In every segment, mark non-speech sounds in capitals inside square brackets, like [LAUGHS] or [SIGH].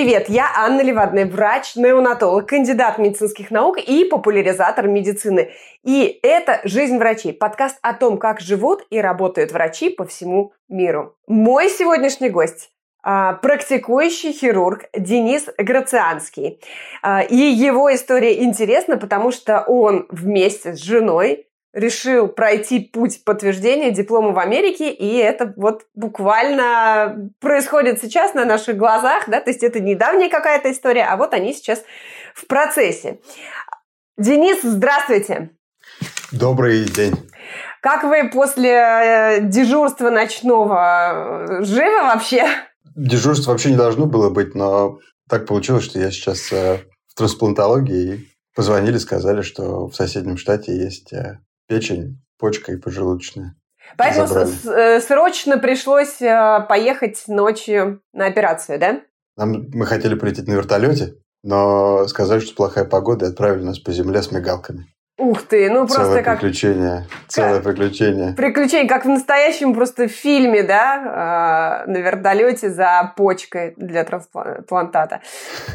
Привет, я Анна Левадная, врач-неонатолог, кандидат медицинских наук и популяризатор медицины. И это «Жизнь врачей» – подкаст о том, как живут и работают врачи по всему миру. Мой сегодняшний гость а, практикующий хирург Денис Грацианский. А, и его история интересна, потому что он вместе с женой решил пройти путь подтверждения диплома в Америке, и это вот буквально происходит сейчас на наших глазах, да, то есть это недавняя какая-то история, а вот они сейчас в процессе. Денис, здравствуйте. Добрый день. Как вы после э, дежурства ночного живы вообще? Дежурство вообще не должно было быть, но так получилось, что я сейчас э, в трансплантологии. Позвонили, сказали, что в соседнем штате есть э, печень, почка и поджелудочная. Поэтому Забрали. срочно пришлось поехать ночью на операцию, да? Нам, мы хотели полететь на вертолете, но сказали, что плохая погода, и отправили нас по земле с мигалками. Ух ты, ну просто целое как... приключение, целое как... приключение. Приключение, как в настоящем просто фильме, да, э, на вертолете за почкой для трансплантата.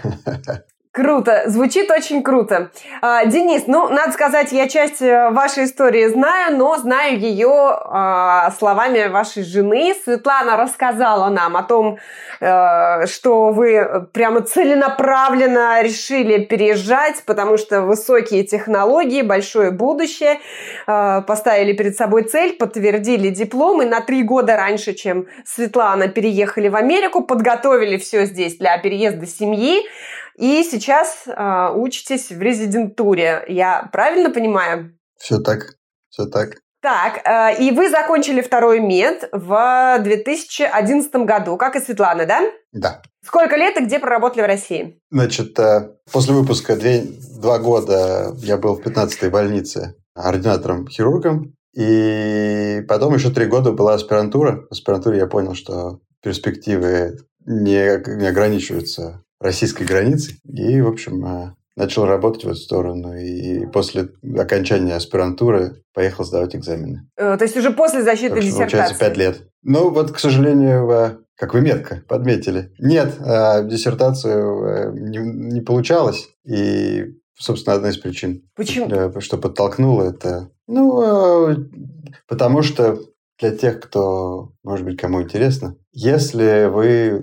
[LAUGHS] Круто, звучит очень круто. А, Денис, ну, надо сказать, я часть э, вашей истории знаю, но знаю ее а, словами вашей жены. Светлана рассказала нам о том, а, что вы прямо целенаправленно решили переезжать, потому что высокие технологии, большое будущее, а, поставили перед собой цель, подтвердили диплом, и на три года раньше, чем Светлана, переехали в Америку, подготовили все здесь для переезда семьи. И сейчас э, учитесь в резидентуре. Я правильно понимаю? Все так, все так. Так, э, и вы закончили второй мед в 2011 году, как и Светлана, да? Да. Сколько лет и где проработали в России? Значит, э, после выпуска две, два года я был в 15-й больнице ординатором-хирургом, и потом еще три года была аспирантура. В аспирантуре я понял, что перспективы не, не ограничиваются российской границы. И, в общем, э, начал работать в эту сторону. И после окончания аспирантуры поехал сдавать экзамены. Э, то есть уже после защиты диссертации? Получается, пять лет. Ну, вот, к сожалению, э, как вы метко подметили. Нет, диссертацию не, не получалось. И, собственно, одна из причин. Почему? Что подтолкнуло это. Ну, потому что для тех, кто, может быть, кому интересно, если вы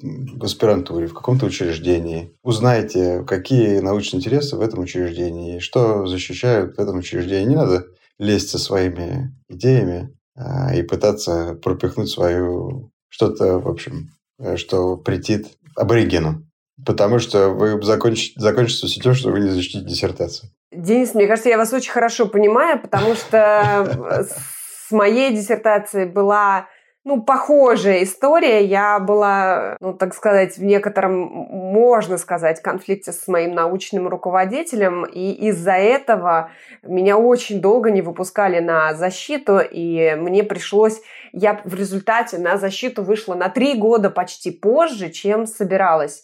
в аспирантуре, в каком-то учреждении. Узнайте, какие научные интересы в этом учреждении, что защищают в этом учреждении. Не надо лезть со своими идеями а, и пытаться пропихнуть свою что-то, в общем, э, что претит аборигену. Потому что вы закончите, закончится все тем, что вы не защитите диссертацию. Денис, мне кажется, я вас очень хорошо понимаю, потому что с моей диссертацией была ну, похожая история. Я была, ну, так сказать, в некотором, можно сказать, конфликте с моим научным руководителем, и из-за этого меня очень долго не выпускали на защиту, и мне пришлось, я в результате на защиту вышла на три года почти позже, чем собиралась.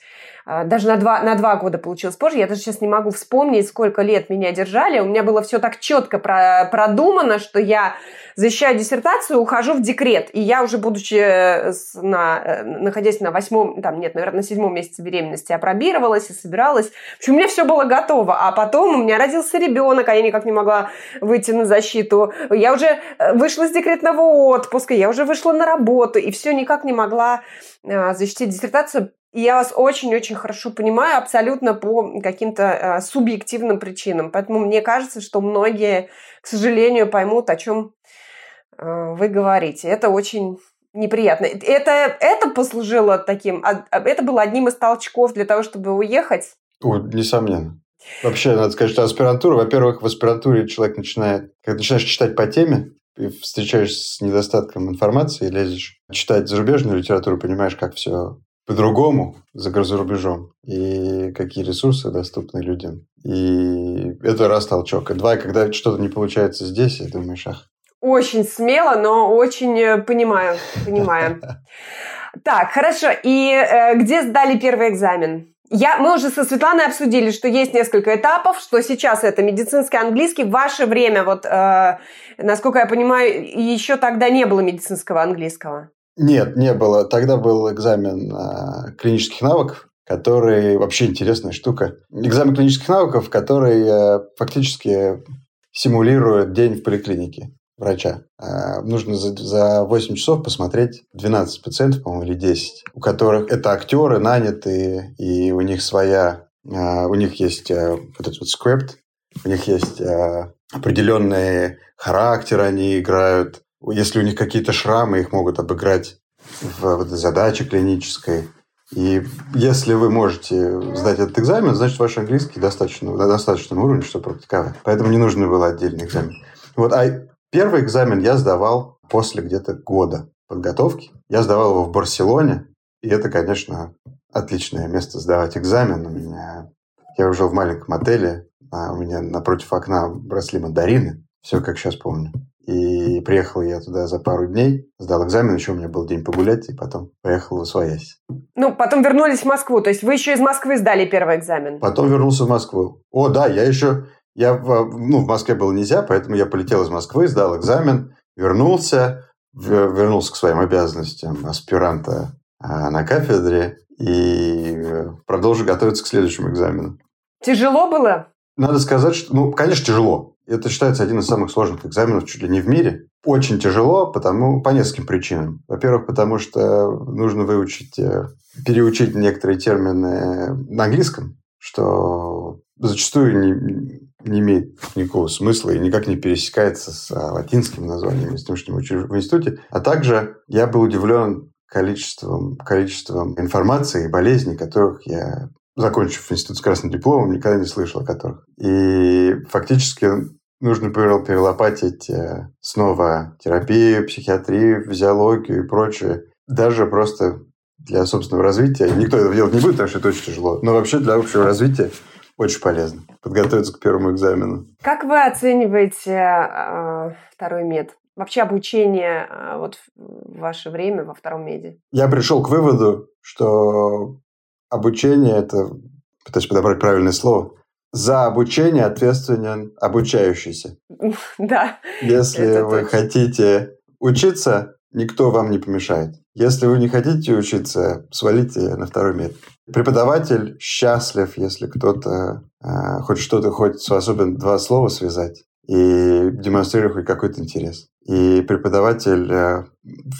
А, даже на два, на два года получилось позже. Я даже сейчас не могу вспомнить, сколько лет меня держали. У меня было все так четко про, продумано, что я защищаю диссертацию, ухожу в декрет. И я уже, будучи э, на, э, находясь на восьмом, там, нет, наверное, на седьмом месяце беременности, опробировалась и собиралась. В общем, у меня все было готово. А потом у меня родился ребенок, а я никак не могла выйти на защиту. Я уже э, вышла из декретного отпуска, я уже вышла на работу, и все никак не могла защитить диссертацию и я вас очень-очень хорошо понимаю, абсолютно по каким-то э, субъективным причинам. Поэтому мне кажется, что многие, к сожалению, поймут, о чем э, вы говорите. Это очень неприятно. Это, это послужило таким, а, а, это было одним из толчков для того, чтобы уехать? О, несомненно. Вообще, надо сказать, что аспирантура, во-первых, в аспирантуре человек начинает, когда начинаешь читать по теме, и встречаешься с недостатком информации, лезешь читать зарубежную литературу, понимаешь, как все по-другому за, рубежом и какие ресурсы доступны людям. И это раз толчок. И два, когда что-то не получается здесь, и думаешь, ах. Очень смело, но очень э, понимаю, [LAUGHS] понимаю. Так, хорошо. И э, где сдали первый экзамен? Я, мы уже со Светланой обсудили, что есть несколько этапов, что сейчас это медицинский английский. В ваше время, вот, э, насколько я понимаю, еще тогда не было медицинского английского. Нет, не было. Тогда был экзамен клинических навыков, который вообще интересная штука. Экзамен клинических навыков, который э, фактически симулирует день в поликлинике врача. Э, нужно за, за 8 часов посмотреть 12 пациентов, по-моему, или 10, у которых это актеры нанятые, и у них своя, э, у них есть вот этот вот скрипт, у них есть определенные характеры, они играют. Если у них какие-то шрамы, их могут обыграть в, задаче клинической. И если вы можете сдать этот экзамен, значит, ваш английский достаточно, на достаточном уровне, чтобы практиковать. Поэтому не нужно было отдельный экзамен. Вот, а первый экзамен я сдавал после где-то года подготовки. Я сдавал его в Барселоне, и это, конечно, отличное место сдавать экзамен. У меня... Я жил в маленьком отеле, а у меня напротив окна росли мандарины. Все, как сейчас помню. И приехал я туда за пару дней, сдал экзамен, еще у меня был день погулять, и потом поехал в Освоясь. Ну, потом вернулись в Москву, то есть вы еще из Москвы сдали первый экзамен? Потом вернулся в Москву. О, да, я еще... Я, ну, в Москве было нельзя, поэтому я полетел из Москвы, сдал экзамен, вернулся, вернулся к своим обязанностям аспиранта а, на кафедре и э, продолжу готовиться к следующему экзамену. Тяжело было? Надо сказать, что, ну, конечно, тяжело. Это считается один из самых сложных экзаменов чуть ли не в мире. Очень тяжело, потому, по нескольким причинам. Во-первых, потому что нужно выучить, э, переучить некоторые термины на английском, что зачастую не, не имеет никакого смысла и никак не пересекается с а, латинским названием, с тем, что мы учили в институте. А также я был удивлен количеством, количеством информации и болезней, которых я закончив институт с красным дипломом, никогда не слышал о которых. И фактически нужно было перелопатить э, снова терапию, психиатрию, физиологию и прочее. Даже просто для собственного развития. Никто этого делать не будет, потому что это очень тяжело. Но вообще для общего развития очень полезно подготовиться к первому экзамену. Как вы оцениваете э, второй мед? Вообще обучение э, вот в ваше время во втором меде? Я пришел к выводу, что обучение – это, пытаюсь подобрать правильное слово, за обучение ответственен обучающийся. Да. Если вы точно. хотите учиться, никто вам не помешает. Если вы не хотите учиться, свалите на второй метр. Преподаватель счастлив, если кто-то э, хоть что-то, хоть способен два слова связать и демонстрирует хоть какой-то интерес. И преподаватель э,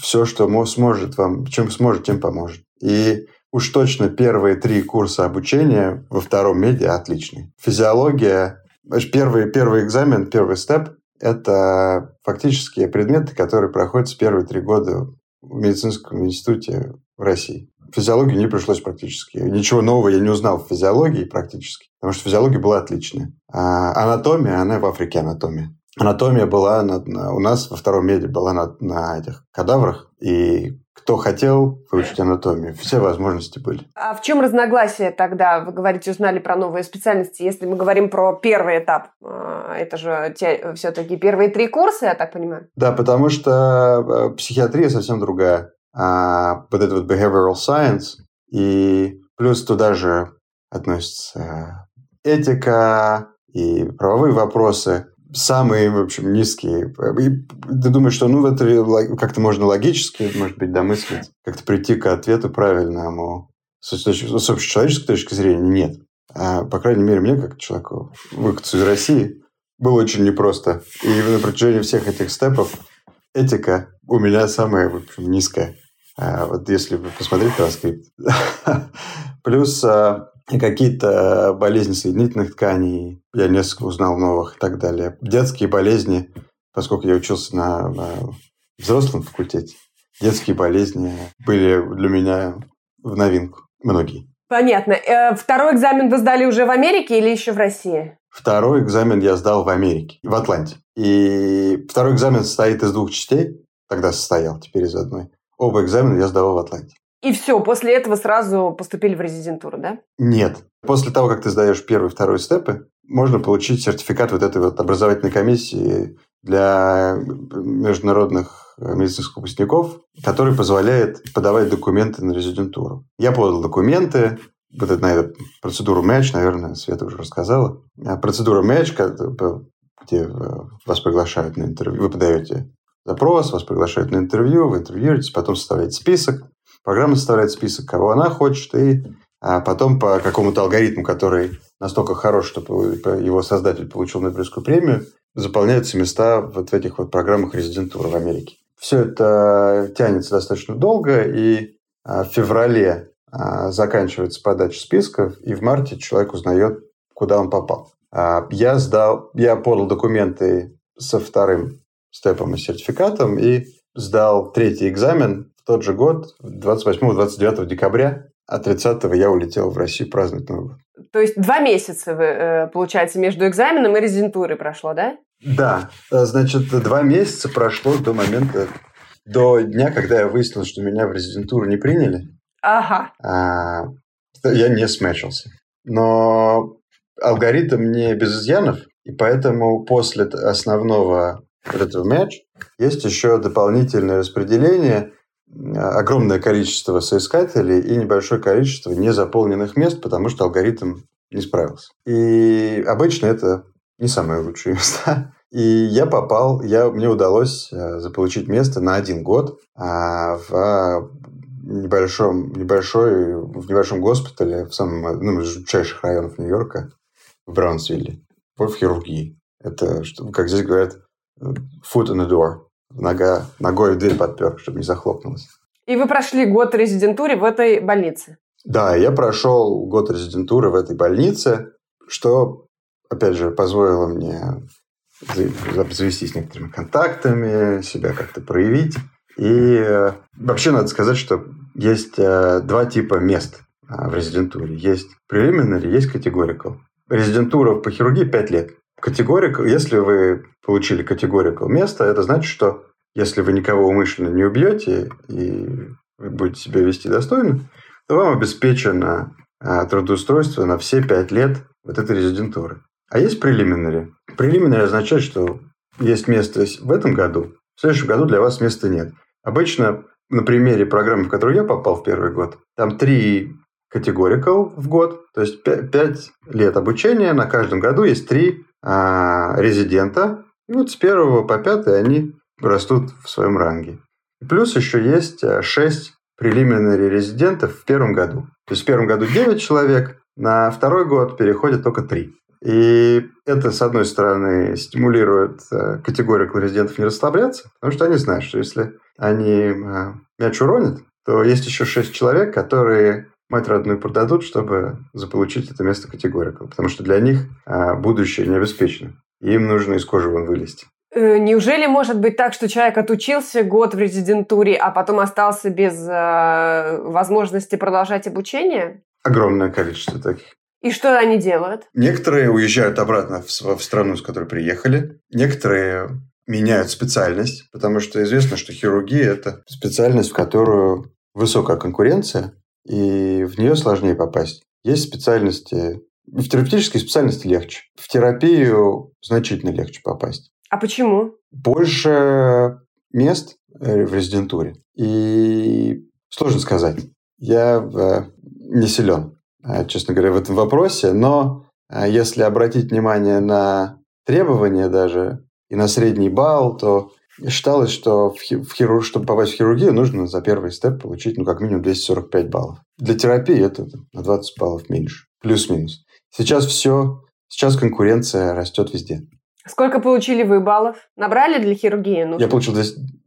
все, что сможет вам, чем сможет, тем поможет. И уж точно первые три курса обучения во втором меди отличные. Физиология, первый, первый экзамен, первый степ – это фактически предметы, которые проходят с первые три года в медицинском институте в России. Физиологию не пришлось практически. Ничего нового я не узнал в физиологии практически, потому что физиология была отличная. А анатомия, она в Африке анатомия. Анатомия была на, на, у нас во втором меди была на, на этих кадаврах, и кто хотел выучить анатомию, все возможности были. А в чем разногласие тогда? Вы говорите, узнали про новые специальности. Если мы говорим про первый этап, а, это же те, все-таки первые три курса, я так понимаю? Да, потому что э, психиатрия совсем другая. А вот это вот behavioral science, и плюс туда же относится этика и правовые вопросы самые, в общем, низкие. И ты думаешь, что ну, это как-то можно логически, может быть, домыслить, как-то прийти к ответу правильному. С, точки, с общечеловеческой точки зрения нет. А, по крайней мере, мне, как человеку, выходцу из России, было очень непросто. И на протяжении всех этих степов этика у меня самая, в общем, низкая. А, вот если посмотреть транскрипт. [LAUGHS] Плюс а, какие-то болезни соединительных тканей, я несколько узнал новых и так далее. Детские болезни, поскольку я учился на, на взрослом факультете, детские болезни были для меня в новинку, многие. Понятно. Э, второй экзамен вы сдали уже в Америке или еще в России? Второй экзамен я сдал в Америке, в Атланте. И второй экзамен состоит из двух частей, тогда состоял, теперь из одной. Оба экзамена я сдавал в Атланте. И все, после этого сразу поступили в резидентуру, да? Нет. После того, как ты сдаешь первый второй степы, можно получить сертификат вот этой вот образовательной комиссии для международных э, медицинских выпускников, который позволяет подавать документы на резидентуру. Я подал документы, вот это, на эту процедуру матч, наверное, Света уже рассказала. А процедура матч, где вас приглашают на интервью, вы подаете запрос, вас приглашают на интервью, вы интервьюетесь, потом составляете список, Программа составляет список, кого она хочет, и а потом по какому-то алгоритму, который настолько хорош, чтобы его создатель получил Нобелевскую премию, заполняются места вот в этих вот программах резидентуры в Америке. Все это тянется достаточно долго, и а, в феврале а, заканчивается подача списков, и в марте человек узнает, куда он попал. А, я сдал, я подал документы со вторым степом и сертификатом и сдал третий экзамен в тот же год, 28-29 декабря, а 30 я улетел в Россию праздновать Новый год. То есть два месяца, э, получается, между экзаменом и резидентурой прошло, да? Да. Значит, два месяца прошло до момента, до дня, когда я выяснил, что меня в резидентуру не приняли. Ага. А, я не смешался. Но алгоритм не без изъянов, и поэтому после основного этого матч есть еще дополнительное распределение, огромное количество соискателей и небольшое количество незаполненных мест, потому что алгоритм не справился. И обычно это не самые лучшие [LAUGHS] места. И я попал, я, мне удалось э, заполучить место на один год а, в небольшом, небольшой, в небольшом госпитале в самом ну, из жутчайших районов Нью-Йорка, в Браунсвилле, в хирургии. Это, как здесь говорят, foot in the door. Нога, ногой в дверь подпер, чтобы не захлопнулась. И вы прошли год резидентуры в этой больнице? Да, я прошел год резидентуры в этой больнице, что, опять же, позволило мне завестись некоторыми контактами, себя как-то проявить. И э, вообще надо сказать, что есть э, два типа мест а, в резидентуре. Есть preliminary, есть categorical. Резидентура по хирургии 5 лет. Категорик, если вы получили категорикал место, это значит, что если вы никого умышленно не убьете и будете себя вести достойно, то вам обеспечено а, трудоустройство на все 5 лет вот этой резидентуры. А есть прелиминари. Прелиминари означает, что есть место в этом году, в следующем году для вас места нет. Обычно на примере программы, в которую я попал в первый год, там три категорикал в год, то есть 5 лет обучения, на каждом году есть три резидента, и вот с первого по пятый они растут в своем ранге. Плюс еще есть 6 прелиминари резидентов в первом году. То есть в первом году 9 человек, на второй год переходит только 3. И это, с одной стороны, стимулирует э, категорию резидентов не расслабляться, потому что они знают, что если они э, мяч уронят, то есть еще шесть человек, которые мать родную продадут, чтобы заполучить это место категорика, потому что для них э, будущее не обеспечено. Им нужно из кожи вон вылезти. Неужели может быть так, что человек отучился год в резидентуре, а потом остался без э, возможности продолжать обучение? Огромное количество таких. И что они делают? Некоторые уезжают обратно в, в страну, с которой приехали. Некоторые меняют специальность, потому что известно, что хирургия – это специальность, в которую высокая конкуренция, и в нее сложнее попасть. Есть специальности, в терапевтической специальности легче. В терапию значительно легче попасть. А почему? Больше мест э, в резидентуре. И сложно сказать. Я э, не силен Э, честно говоря, в этом вопросе. Но если обратить внимание на требования даже и на средний балл, то считалось, что в хирург, чтобы попасть в хирургию, нужно за первый степ получить ну, как минимум 245 баллов. Для терапии это на 20 баллов меньше. Плюс-минус. Сейчас все, сейчас конкуренция растет везде. Сколько получили вы баллов? Набрали для хирургии? Нужно? Я получил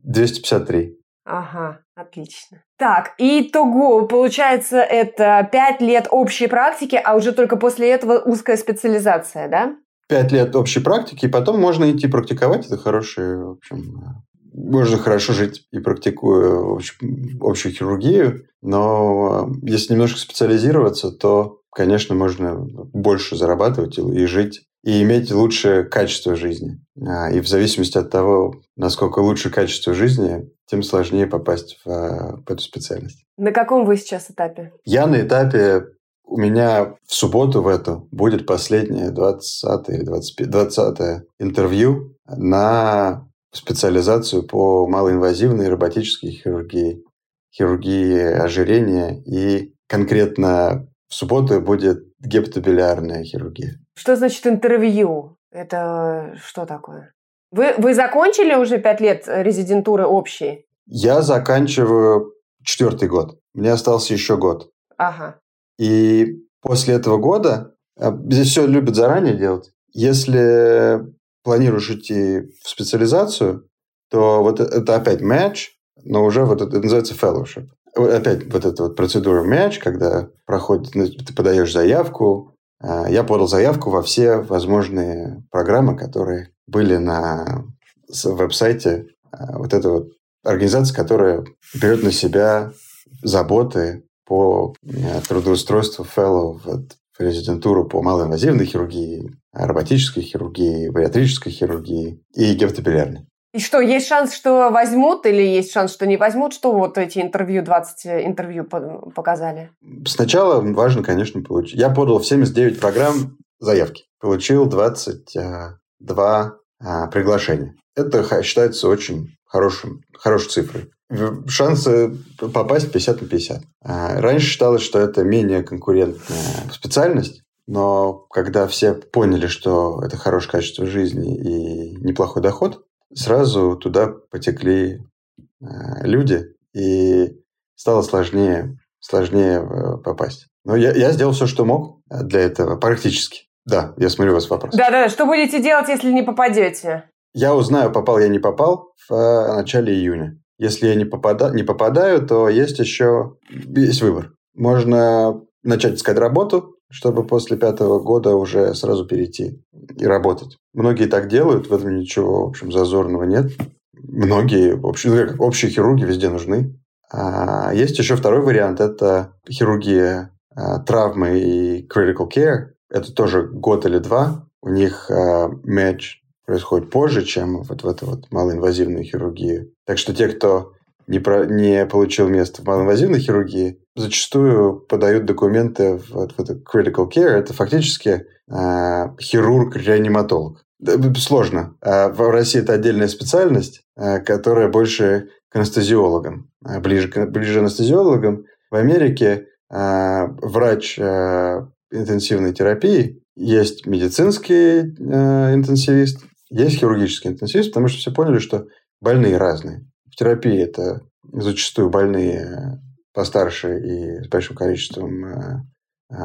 253. Ага, отлично. Так, и итого, получается, это пять лет общей практики, а уже только после этого узкая специализация, да? Пять лет общей практики, и потом можно идти практиковать. Это хорошее, в общем, можно хорошо жить и практикуя общую хирургию, но если немножко специализироваться, то, конечно, можно больше зарабатывать и жить и иметь лучшее качество жизни. А, и в зависимости от того, насколько лучше качество жизни, тем сложнее попасть в, в эту специальность. На каком вы сейчас этапе? Я на этапе у меня в субботу в эту будет последнее 20 или 25, 20 интервью на специализацию по малоинвазивной роботической хирургии, хирургии ожирения и конкретно в субботу будет гепатобилиарная хирургия. Что значит интервью? Это что такое? Вы, вы закончили уже пять лет резидентуры общей? Я заканчиваю четвертый год. Мне остался еще год. Ага. И после этого года, а, здесь все любят заранее делать, если планируешь идти в специализацию, то вот это опять матч, но уже вот это, это называется fellowship. Опять вот эта вот процедура матч, когда проходит, ну, ты подаешь заявку. А, я подал заявку во все возможные программы, которые были на веб-сайте а, вот этой вот организации, которая берет на себя заботы по э, трудоустройству fellow в резидентуру по малоинвазивной хирургии, роботической хирургии, бариатрической хирургии и гепатобилярной. И что, есть шанс, что возьмут, или есть шанс, что не возьмут? Что вот эти интервью, 20 интервью показали? Сначала важно, конечно, получить. Я подал в 79 программ заявки. Получил 22 а, приглашения. Это считается очень хорошим, хорошей цифрой. Шансы попасть 50 на 50. А, раньше считалось, что это менее конкурентная специальность, но когда все поняли, что это хорошее качество жизни и неплохой доход, сразу туда потекли а, люди, и стало сложнее, сложнее э, попасть. Но я, я сделал все, что мог для этого, практически. Да, я смотрю вас вопрос. Да-да, что будете делать, если не попадете? Я узнаю, попал я не попал в э, начале июня. Если я не, попада... не попадаю, то есть еще есть выбор. Можно начать искать работу, чтобы после пятого года уже сразу перейти и работать. Многие так делают, в этом ничего, в общем, зазорного нет. Многие, общие, ну, общие хирурги везде нужны. А есть еще второй вариант, это хирургия а, травмы и critical care. Это тоже год или два. У них а, матч происходит позже, чем вот в эту вот малоинвазивную хирургию. Так что те, кто не, про, не получил место в малоинвазивной хирургии, зачастую подают документы в, в это critical care. Это фактически э, хирург-реаниматолог. Сложно. А в России это отдельная специальность, э, которая больше к анестезиологам, ближе, ближе к анестезиологам. В Америке врач интенсивной терапии есть медицинский интенсивист, есть хирургический интенсивист, потому что все поняли, что больные разные. В терапии это зачастую больные постарше и с большим количеством э, э,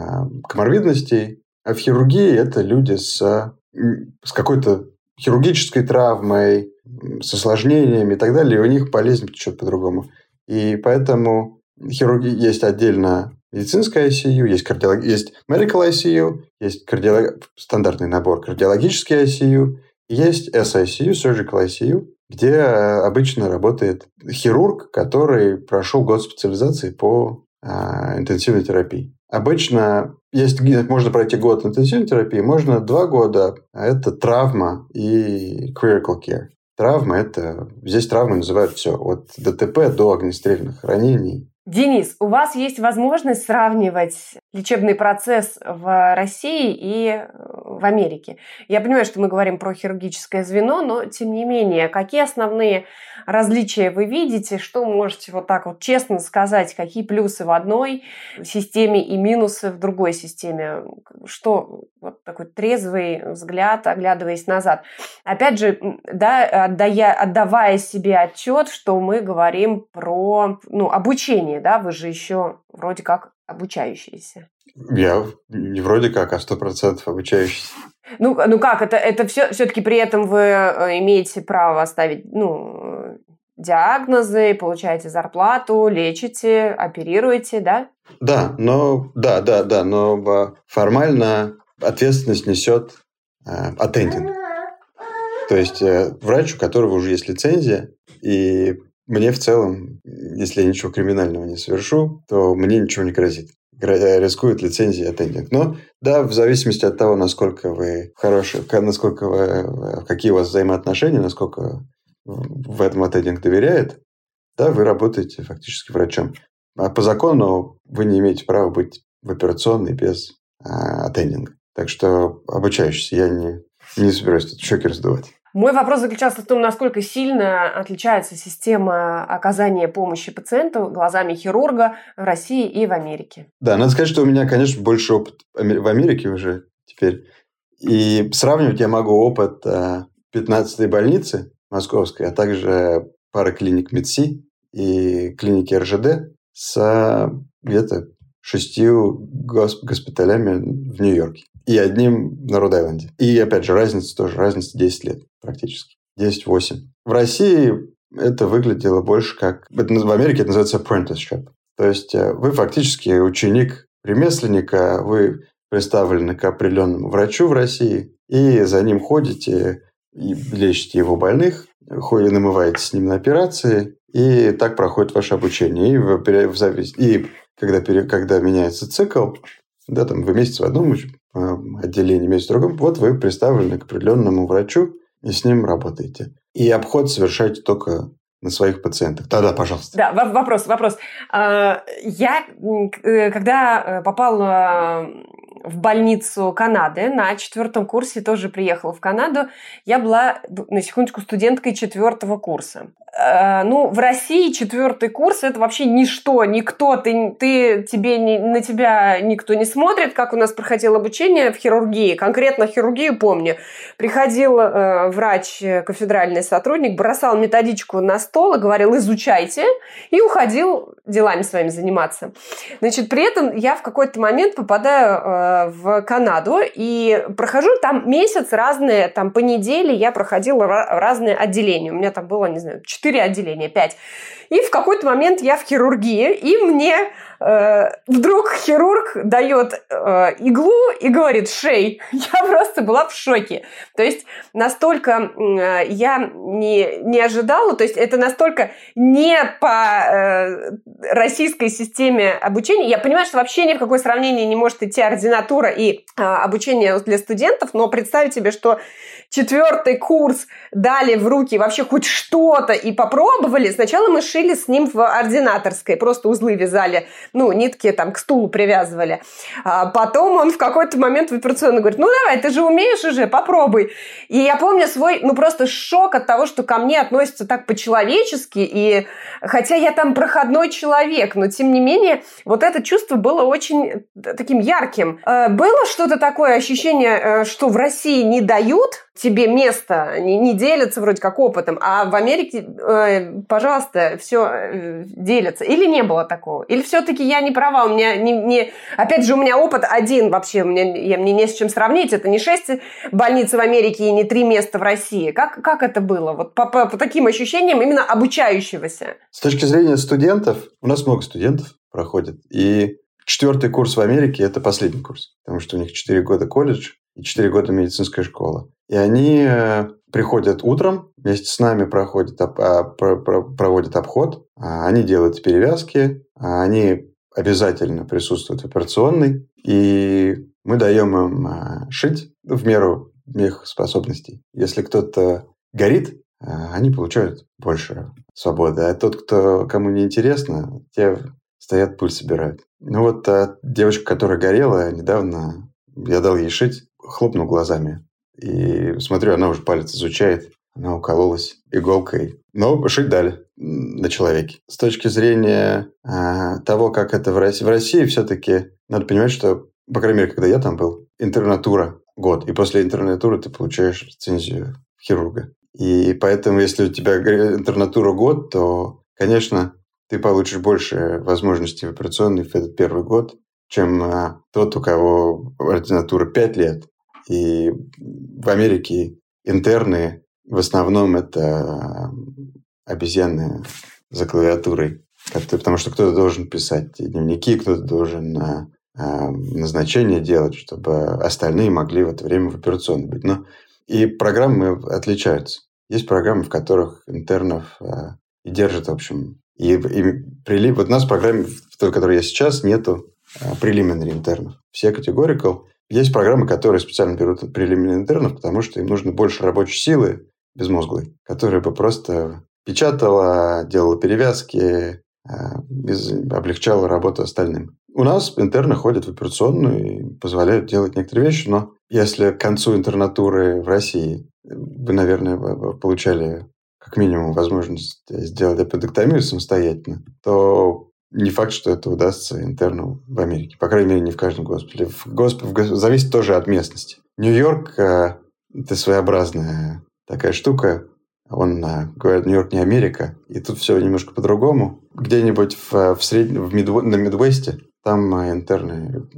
коморбидностей, а в хирургии это люди с, с какой-то хирургической травмой, с осложнениями и так далее, и у них болезнь течет по-другому. И поэтому хирургии есть отдельно медицинская ICU, есть, кардиолог... есть medical ICU, есть кардиолог... стандартный набор кардиологический ICU, есть SICU, Surgical ICU, где э, обычно работает хирург, который прошел год специализации по а, интенсивной терапии. Обычно есть, можно пройти год интенсивной терапии, можно два года. Это травма и critical care. Травма – это... Здесь травмы называют все. От ДТП до огнестрельных ранений Денис, у вас есть возможность сравнивать лечебный процесс в России и э, в Америке. Я понимаю, что мы говорим про хирургическое звено, но тем не менее, какие основные различия вы видите, что можете вот так вот честно сказать, какие плюсы в одной системе и минусы в другой системе? Что вот такой трезвый взгляд, оглядываясь назад. Опять же, да, отдая, отдавая себе отчет, что мы говорим про ну, обучение обучение, да? Вы же еще вроде как обучающиеся. Я не вроде как, а сто процентов обучающийся. [LAUGHS] Ну, ну как, это, это все, все-таки при этом вы э, имеете право ставить, ну, диагнозы, получаете зарплату, лечите, оперируете, да? Да, но да, да, да, но формально ответственность несет э, аттендинг. То есть э, врач, у которого уже есть лицензия, и мне в целом, если я ничего криминального не совершу, то мне ничего не грозит. Э, рискует лицензия аттендинг. Но да, в зависимости от того, насколько вы хорошие, насколько вы, э, какие у вас взаимоотношения, насколько в этом аттендинг доверяет, да, вы работаете фактически врачом. А по закону вы не имеете права быть в операционной без а, аттендинга. Так что обучающийся я не, не собираюсь тут щеки раздувать. Мой вопрос заключался в том, насколько сильно отличается система оказания помощи пациенту глазами хирурга в России и в Америке. Да, надо сказать, что у меня, конечно, больше опыт в Америке уже теперь. И сравнивать я могу опыт 15-й э, больницы московской, а также пары клиник МИДСИ и клиники РЖД с где-то шестью госп- госпиталями в Нью-Йорке и одним на Род-Айленде. И, опять же, разница тоже, разница 10 лет практически. 10-8. В России это выглядело больше как... В Америке это называется apprenticeship. То есть э, вы фактически ученик ремесленника, вы представлены к определенному врачу в России, и за ним ходите и лечите его больных, ходите, намываете с ним на операции, и так проходит ваше обучение. И, в, в завис... и когда, когда меняется цикл, да, там вы месяц в одном отделении, месяц в другом, вот вы представлены к определенному врачу, и с ним работаете. И обход совершаете только на своих пациентах. Да-да, пожалуйста. Да, вопрос, вопрос. А, я, э, когда э, попал в больницу Канады. На четвертом курсе тоже приехала в Канаду. Я была, на секундочку, студенткой четвертого курса. Э, ну, в России четвертый курс это вообще ничто, никто, ты, ты тебе не, на тебя никто не смотрит, как у нас проходило обучение в хирургии, конкретно хирургию помню. Приходил э, врач, кафедральный сотрудник, бросал методичку на стол и говорил, изучайте, и уходил делами своими заниматься. Значит, при этом я в какой-то момент попадаю э, в Канаду и прохожу там месяц разные, там по неделе я проходила разные отделения. У меня там было, не знаю, четыре отделения, пять. И в какой-то момент я в хирургии, и мне э, вдруг хирург дает э, иглу и говорит «шей». [LAUGHS] Я просто была в шоке. То есть настолько э, я не, не ожидала, то есть это настолько не по э, российской системе обучения. Я понимаю, что вообще ни в какое сравнение не может идти ординатура и э, обучение для студентов, но представить себе, что четвертый курс дали в руки вообще хоть что-то и попробовали. Сначала мы шили с ним в ординаторской, просто узлы вязали, ну, нитки там к стулу привязывали. А потом он в какой-то момент в операционной говорит, ну, давай, ты же умеешь уже, попробуй. И я помню свой, ну, просто шок от того, что ко мне относятся так по-человечески, и хотя я там проходной человек, но тем не менее вот это чувство было очень таким ярким. Э, было что-то такое ощущение, э, что в России не дают тебе место, не, не делятся вроде как опытом, а в Америке, э, пожалуйста, все э, делятся. Или не было такого? Или все-таки я не права, у меня не, не... Опять же, у меня опыт один вообще, у меня, я, мне не с чем сравнить, это не шесть больниц в Америке и не три места в России. Как, как это было? Вот по, по, по таким ощущениям именно обучающегося. С точки зрения студентов, у нас много студентов проходит, и четвертый курс в Америке – это последний курс, потому что у них четыре года колледж и четыре года медицинская школа. И они э, приходят утром, вместе с нами проходят, а, проводят обход, а, они делают перевязки, а, они обязательно присутствуют в операционной, и мы даем им шить в меру их способностей. Если кто-то горит, они получают больше свободы. А тот, кто, кому не интересно, те стоят, пыль собирают. Ну вот девочка, которая горела, недавно я дал ей шить, хлопнул глазами. И смотрю, она уже палец изучает. Она укололась иголкой. Но шить дали на человеке. С точки зрения а, того, как это в России. В России все-таки надо понимать, что, по крайней мере, когда я там был, интернатура год. И после интернатуры ты получаешь лицензию хирурга. И поэтому, если у тебя интернатура год, то, конечно, ты получишь больше возможностей в операционной в этот первый год, чем а, тот, у кого ординатура 5 лет, и в Америке интерны в основном это обезьяны за клавиатурой. Потому что кто-то должен писать дневники, кто-то должен а, а, назначение делать, чтобы остальные могли в это время в операционной быть. Но и программы отличаются. Есть программы, в которых интернов и держат, в общем. И, и прилив... Вот у нас в программе, в той, в которой я сейчас, нету preliminary интернов. Все categorical есть программы, которые специально берут прелиминарных потому что им нужно больше рабочей силы безмозглой, которая бы просто печатала, делала перевязки, а, облегчала работу остальным. У нас интерны ходят в операционную и позволяют делать некоторые вещи, но если к концу интернатуры в России вы, наверное, получали как минимум возможность сделать аппендэктомию самостоятельно, то не факт, что это удастся интерну в Америке. По крайней мере, не в каждом госпитале. В госпитале зависит тоже от местности. Нью-Йорк э, это своеобразная такая штука. Он, э, говорят, Нью-Йорк не Америка. И тут все немножко по-другому. Где-нибудь в, в среднем, в Мидв... на Мидвесте там интерны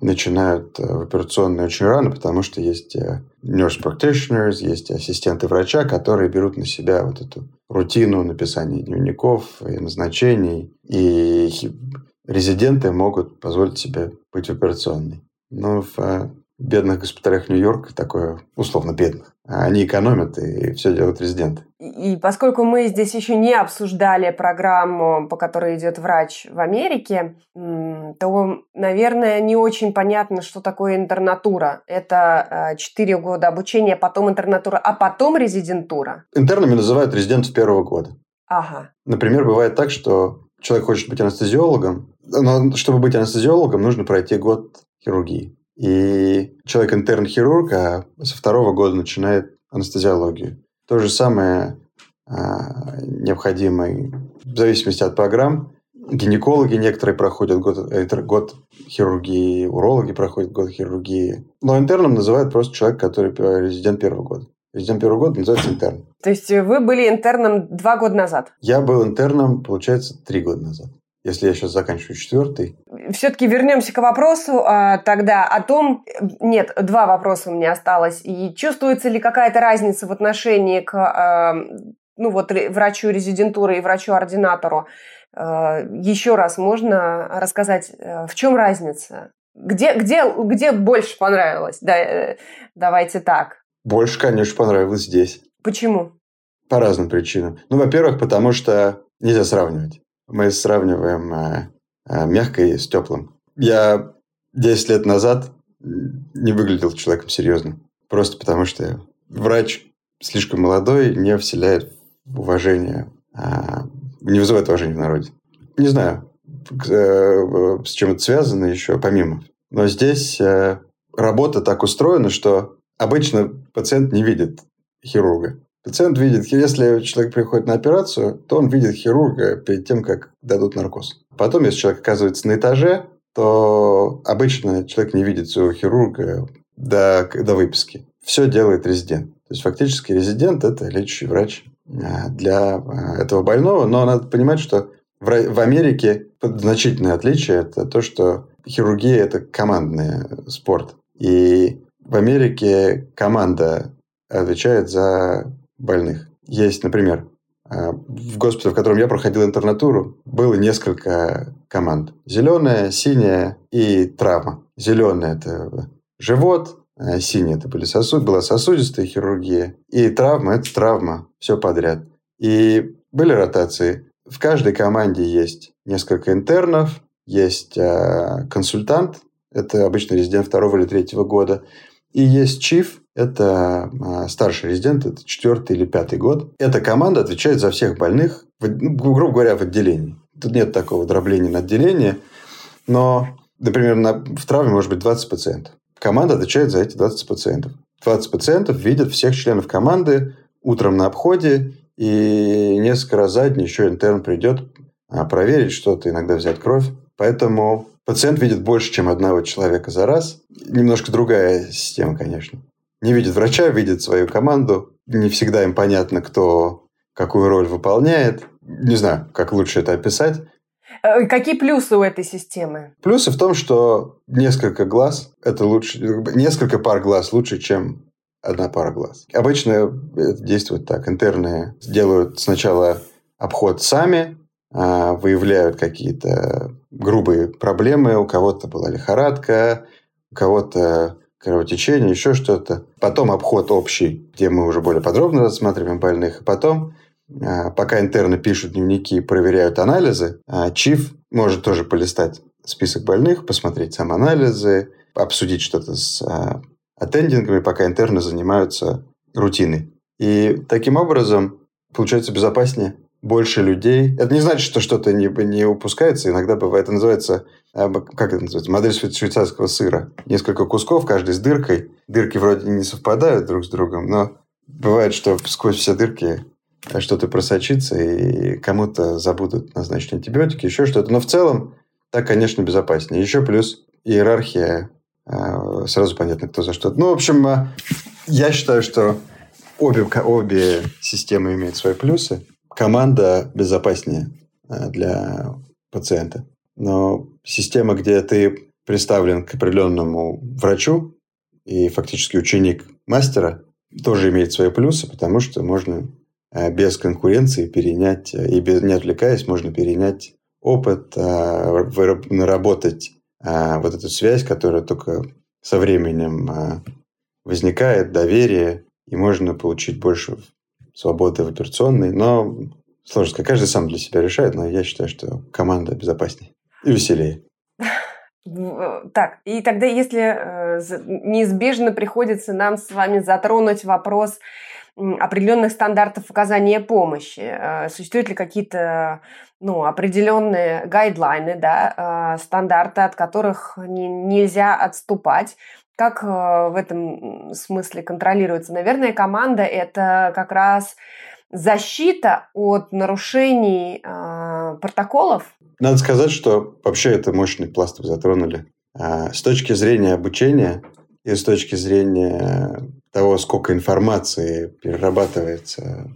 начинают в операционную очень рано, потому что есть nurse practitioners, есть ассистенты врача, которые берут на себя вот эту рутину написания дневников и назначений. И резиденты могут позволить себе быть в операционной. Но в бедных госпиталях Нью-Йорка такое, условно бедных, они экономят и все делают резиденты. И поскольку мы здесь еще не обсуждали программу, по которой идет врач в Америке, то, наверное, не очень понятно, что такое интернатура. Это 4 э, года обучения, потом интернатура, а потом резидентура. Интернами называют резидентов первого года. Ага. Например, бывает так, что человек хочет быть анестезиологом, но чтобы быть анестезиологом, нужно пройти год хирургии. И человек интерн-хирург, а со второго года начинает анестезиологию. То же самое а, необходимо в зависимости от программ. Гинекологи некоторые проходят год, год хирургии, урологи проходят год хирургии. Но интерном называют просто человек, который резидент первого года. Резидент первого года называется интерн. То есть вы были интерном два года назад? Я был интерном, получается, три года назад если я сейчас заканчиваю четвертый. Все-таки вернемся к вопросу а, тогда о том... Нет, два вопроса у меня осталось. И чувствуется ли какая-то разница в отношении к а, ну, вот, врачу резидентуры и врачу-ординатору? А, еще раз можно рассказать, а, в чем разница? Где, где, где больше понравилось? Да, э, давайте так. Больше, конечно, понравилось здесь. Почему? По разным причинам. Ну, во-первых, потому что нельзя сравнивать мы сравниваем э, э, мягкое с теплым. Я 10 лет назад не выглядел человеком серьезным. Просто потому что врач слишком молодой, не вселяет уважение, а не вызывает уважения в народе. Не знаю, э, с чем это связано еще, помимо. Но здесь работа так устроена, что обычно пациент не видит хирурга. Пациент видит, если человек приходит на операцию, то он видит хирурга перед тем, как дадут наркоз. Потом, если человек оказывается на этаже, то обычно человек не видит своего хирурга до, до выписки. Все делает резидент. То есть, фактически резидент – это лечащий врач для а, этого больного. Но надо понимать, что в Америке значительное отличие – это то, что хирургия – это командный спорт. И в Америке команда отвечает за больных. Есть, например, в госпитале, в котором я проходил интернатуру, было несколько команд. Зеленая, синяя и травма. Зеленая – это живот, синяя – это были сосуд, была сосудистая хирургия, и травма – это травма, все подряд. И были ротации. В каждой команде есть несколько интернов, есть э, консультант, это обычно резидент второго или третьего года, и есть чиф, это а, старший резидент, это четвертый или пятый год. Эта команда отвечает за всех больных, ну, грубо говоря, в отделении. Тут нет такого дробления на отделение, но, например, на, в травме может быть 20 пациентов. Команда отвечает за эти 20 пациентов. 20 пациентов видят всех членов команды утром на обходе, и несколько раз за день еще интерн придет а, проверить что-то, иногда взять кровь. Поэтому пациент видит больше, чем одного человека за раз. Немножко другая система, конечно не видит врача, видит свою команду. Не всегда им понятно, кто какую роль выполняет. Не знаю, как лучше это описать. Э, какие плюсы у этой системы? Плюсы в том, что несколько глаз – это лучше, несколько пар глаз лучше, чем одна пара глаз. Обычно это действует так. Интерны делают сначала обход сами, а, выявляют какие-то грубые проблемы. У кого-то была лихорадка, у кого-то кровотечение, еще что-то. Потом обход общий, где мы уже более подробно рассматриваем больных. И потом, пока интерны пишут дневники и проверяют анализы, а, ЧИФ может тоже полистать список больных, посмотреть сам анализы, обсудить что-то с а, аттендингами, пока интерны занимаются рутиной. И таким образом получается безопаснее больше людей. Это не значит, что что-то не, не упускается. Иногда бывает, это называется, а, как это называется, модель швейцарского сыра. Несколько кусков, каждый с дыркой. Дырки вроде не совпадают друг с другом, но бывает, что сквозь все дырки что-то просочится, и кому-то забудут назначить антибиотики, еще что-то. Но в целом так, конечно, безопаснее. Еще плюс иерархия, а, сразу понятно, кто за что. Ну, в общем, а, я считаю, что обе, обе системы имеют свои плюсы команда безопаснее э, для пациента. Но система, где ты представлен к определенному врачу, и фактически ученик мастера, тоже имеет свои плюсы, потому что можно э, без конкуренции перенять, э, и без, не отвлекаясь, можно перенять опыт, наработать вот эту связь, которая только со временем возникает, доверие, и можно получить больше свободы в операционной, но сложно сказать. Каждый сам для себя решает, но я считаю, что команда безопаснее и веселее. [LAUGHS] Э, так, и тогда, если э, неизбежно приходится нам с вами затронуть вопрос определенных стандартов оказания помощи, э, существуют ли какие-то ну, определенные гайдлайны, да, стандарты, от которых не, нельзя отступать, как в этом смысле контролируется? Наверное, команда – это как раз защита от нарушений э, протоколов? Надо сказать, что вообще это мощный пласт вы затронули. С точки зрения обучения и с точки зрения того, сколько информации перерабатывается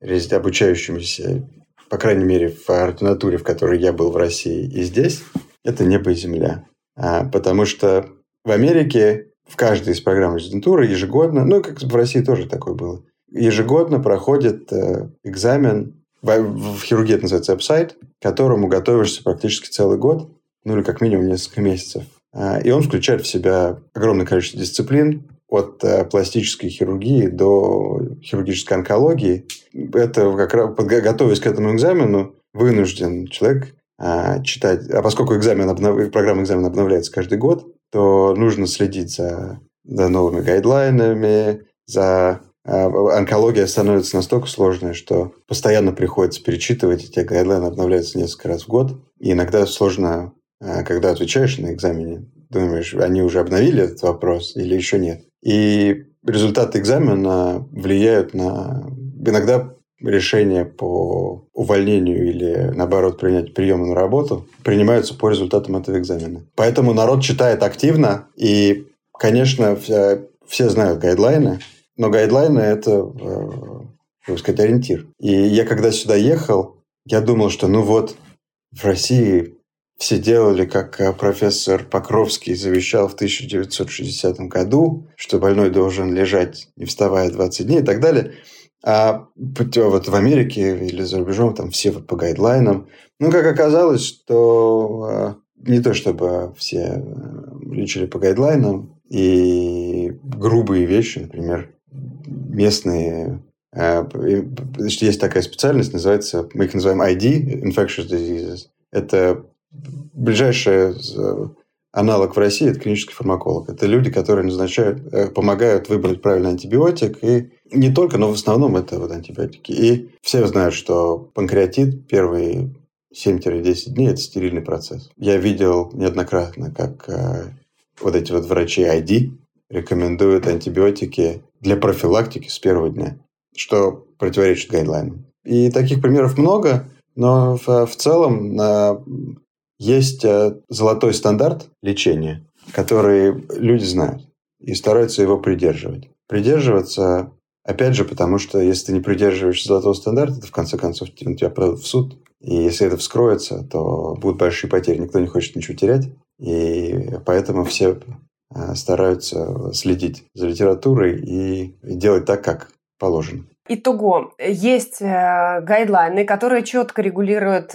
обучающимися, по крайней мере, в ординатуре, в которой я был в России и здесь, это небо и земля. А, потому что в Америке в каждой из программ резидентуры ежегодно, ну, как в России тоже такое было, ежегодно проходит э, экзамен, в, в хирургии это называется апсайт, к которому готовишься практически целый год, ну или как минимум несколько месяцев. А, и он включает в себя огромное количество дисциплин, от э, пластической хирургии до хирургической онкологии. Это как раз, готовясь к этому экзамену, вынужден человек а, читать, а поскольку экзамен обнов... программа экзамена обновляется каждый год, то нужно следить за, за новыми гайдлайнами, за а, онкология становится настолько сложной, что постоянно приходится перечитывать, эти гайдлайны обновляются несколько раз в год. И иногда сложно, а, когда отвечаешь на экзамене, думаешь, они уже обновили этот вопрос или еще нет. И результаты экзамена влияют на... Иногда решения по увольнению или, наоборот, принять прием на работу принимаются по результатам этого экзамена. Поэтому народ читает активно, и, конечно, все, все знают гайдлайны, но гайдлайны – это, э, как сказать, ориентир. И я когда сюда ехал, я думал, что ну вот, в России все делали, как э, профессор Покровский завещал в 1960 году, что больной должен лежать, не вставая 20 дней и так далее. А вот в Америке или за рубежом там все вот по гайдлайнам. Ну, как оказалось, что э, не то чтобы все лечили по гайдлайнам, и грубые вещи, например, местные э, Значит, есть такая специальность, называется, мы их называем ID, Infectious Diseases. Это ближайший аналог в России – это клинический фармаколог. Это люди, которые назначают, э, помогают выбрать правильный антибиотик. И не только, но в основном это вот антибиотики. И все знают, что панкреатит первые 7-10 дней – это стерильный процесс. Я видел неоднократно, как э, вот эти вот врачи ID рекомендуют антибиотики для профилактики с первого дня, что противоречит гайдлайнам. И таких примеров много, но в, в целом есть э, золотой стандарт лечения, который люди знают и стараются его придерживать. Придерживаться, опять же, потому что если ты не придерживаешься золотого стандарта, то в конце концов тебя продадут в суд. И если это вскроется, то будут большие потери. Никто не хочет ничего терять. И поэтому все Э, стараются следить за литературой и делать так, как положено. Итого, есть э, гайдлайны, которые четко регулируют,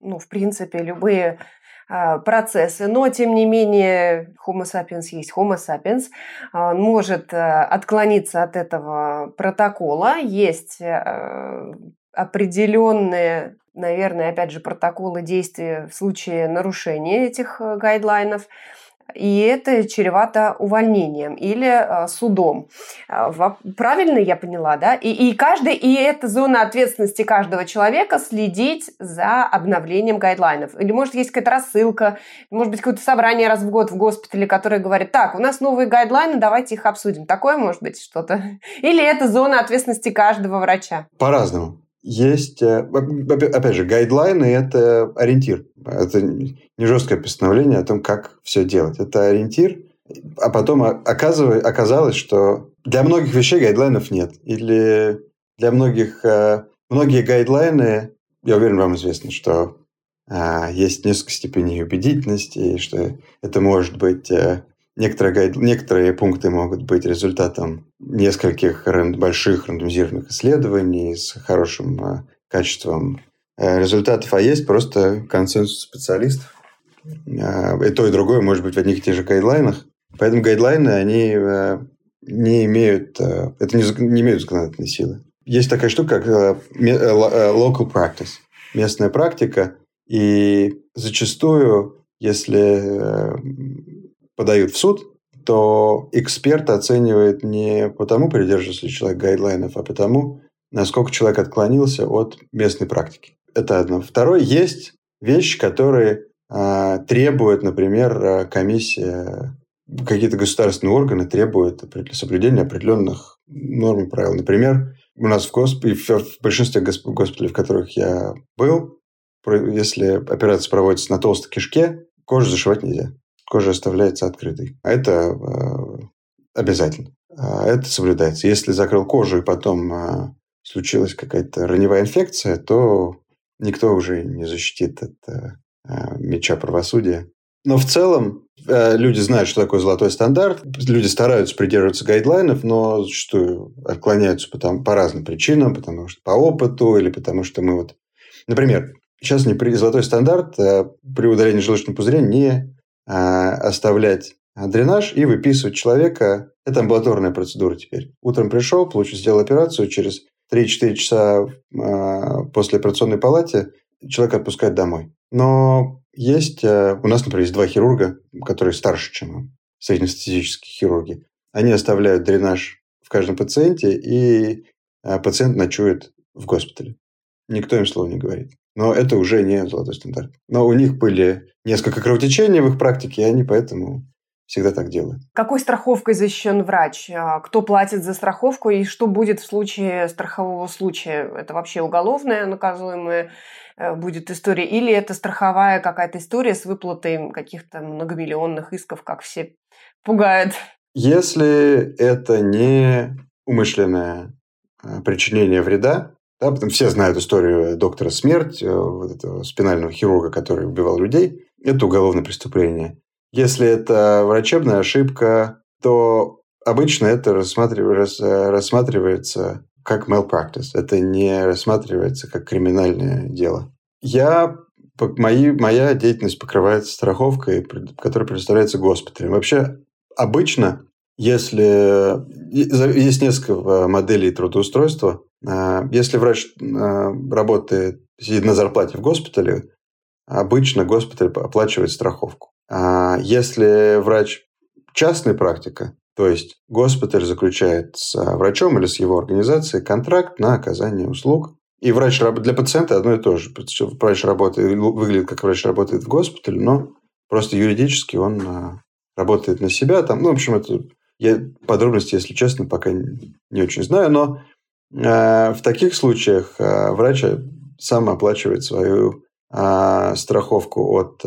ну, в принципе, любые процессы, но тем не менее Homo sapiens есть Homo sapiens, он может отклониться от этого протокола, есть определенные, наверное, опять же, протоколы действия в случае нарушения этих гайдлайнов – и это чревато увольнением или э, судом. Э, правильно я поняла, да? И, и каждый, и это зона ответственности каждого человека следить за обновлением гайдлайнов. Или, может, есть какая-то рассылка, может быть, какое-то собрание раз в год в госпитале, которое говорит, так, у нас новые гайдлайны, давайте их обсудим. Такое может быть что-то? [LAUGHS] Или это зона ответственности каждого врача? По-разному есть, э, опять же, гайдлайны – это ориентир. Это не жесткое постановление о том, как все делать. Это ориентир, а потом оказалось, что для многих вещей гайдлайнов нет. Или для многих... Э, многие гайдлайны, я уверен, вам известно, что а, есть несколько степеней убедительности, и что это может быть Некоторые, некоторые пункты могут быть результатом нескольких больших рандомизированных исследований с хорошим э, качеством э, результатов, а есть просто консенсус специалистов. Э, и то, и другое может быть в одних и тех же гайдлайнах. Поэтому гайдлайны, они не имеют, это не, не имеют законодательной силы. Есть такая штука, как local practice, местная практика, и зачастую, если подают в суд, то эксперт оценивает не потому, придерживается ли человек гайдлайнов, а потому, насколько человек отклонился от местной практики. Это одно. Второе, есть вещи, которые э, требуют, например, а, комиссия, какие-то государственные органы требуют соблюдения определенных норм и правил. Например, у нас в, госп... в большинстве госпиталей, в которых я был, если операция проводится на толстой кишке, кожу зашивать нельзя кожа оставляется открытой. А это э, обязательно. А это соблюдается. Если закрыл кожу и потом э, случилась какая-то раневая инфекция, то никто уже не защитит от э, меча правосудия. Но в целом люди знают, что такое золотой стандарт. Люди стараются придерживаться гайдлайнов, но зачастую отклоняются потом, по разным причинам, потому что по опыту или потому что мы вот... Например, сейчас не при... золотой стандарт при удалении желудочного пузыря не оставлять дренаж и выписывать человека. Это амбулаторная процедура теперь. Утром пришел, получил, сделал операцию, через 3-4 часа а, после операционной палате человека отпускают домой. Но есть, а, у нас, например, есть два хирурга, которые старше, чем среднестатистические хирурги. Они оставляют дренаж в каждом пациенте, и пациент ночует в госпитале. Никто им слова не говорит. Но это уже не золотой стандарт. Но у них были несколько кровотечений в их практике, и они поэтому всегда так делают. Какой страховкой защищен врач? А, кто платит за страховку и что будет в случае страхового случая? Это вообще уголовная наказуемая э, будет история или это страховая какая-то история с выплатой каких-то многомиллионных исков, как все пугают? Если это не умышленное э, причинение вреда, да, потом все знают историю доктора Смерть, э, вот этого спинального хирурга, который убивал людей. Это уголовное преступление. Если это врачебная ошибка, то обычно это рассматривается как malpractice. Это не рассматривается как криминальное дело. Я, мои, моя деятельность покрывается страховкой, которая предоставляется госпиталем. Вообще, обычно, если есть несколько моделей трудоустройства, если врач а, работает, сидит на зарплате в госпитале, обычно госпиталь оплачивает страховку. А если врач частная практика, то есть госпиталь заключает с врачом или с его организацией контракт на оказание услуг. И врач для пациента одно и то же. Врач работает, выглядит как врач работает в госпитале, но просто юридически он работает на себя. Там, ну, в общем, это я подробности, если честно, пока не очень знаю, но Э, в таких случаях э, врач сам оплачивает свою э, страховку от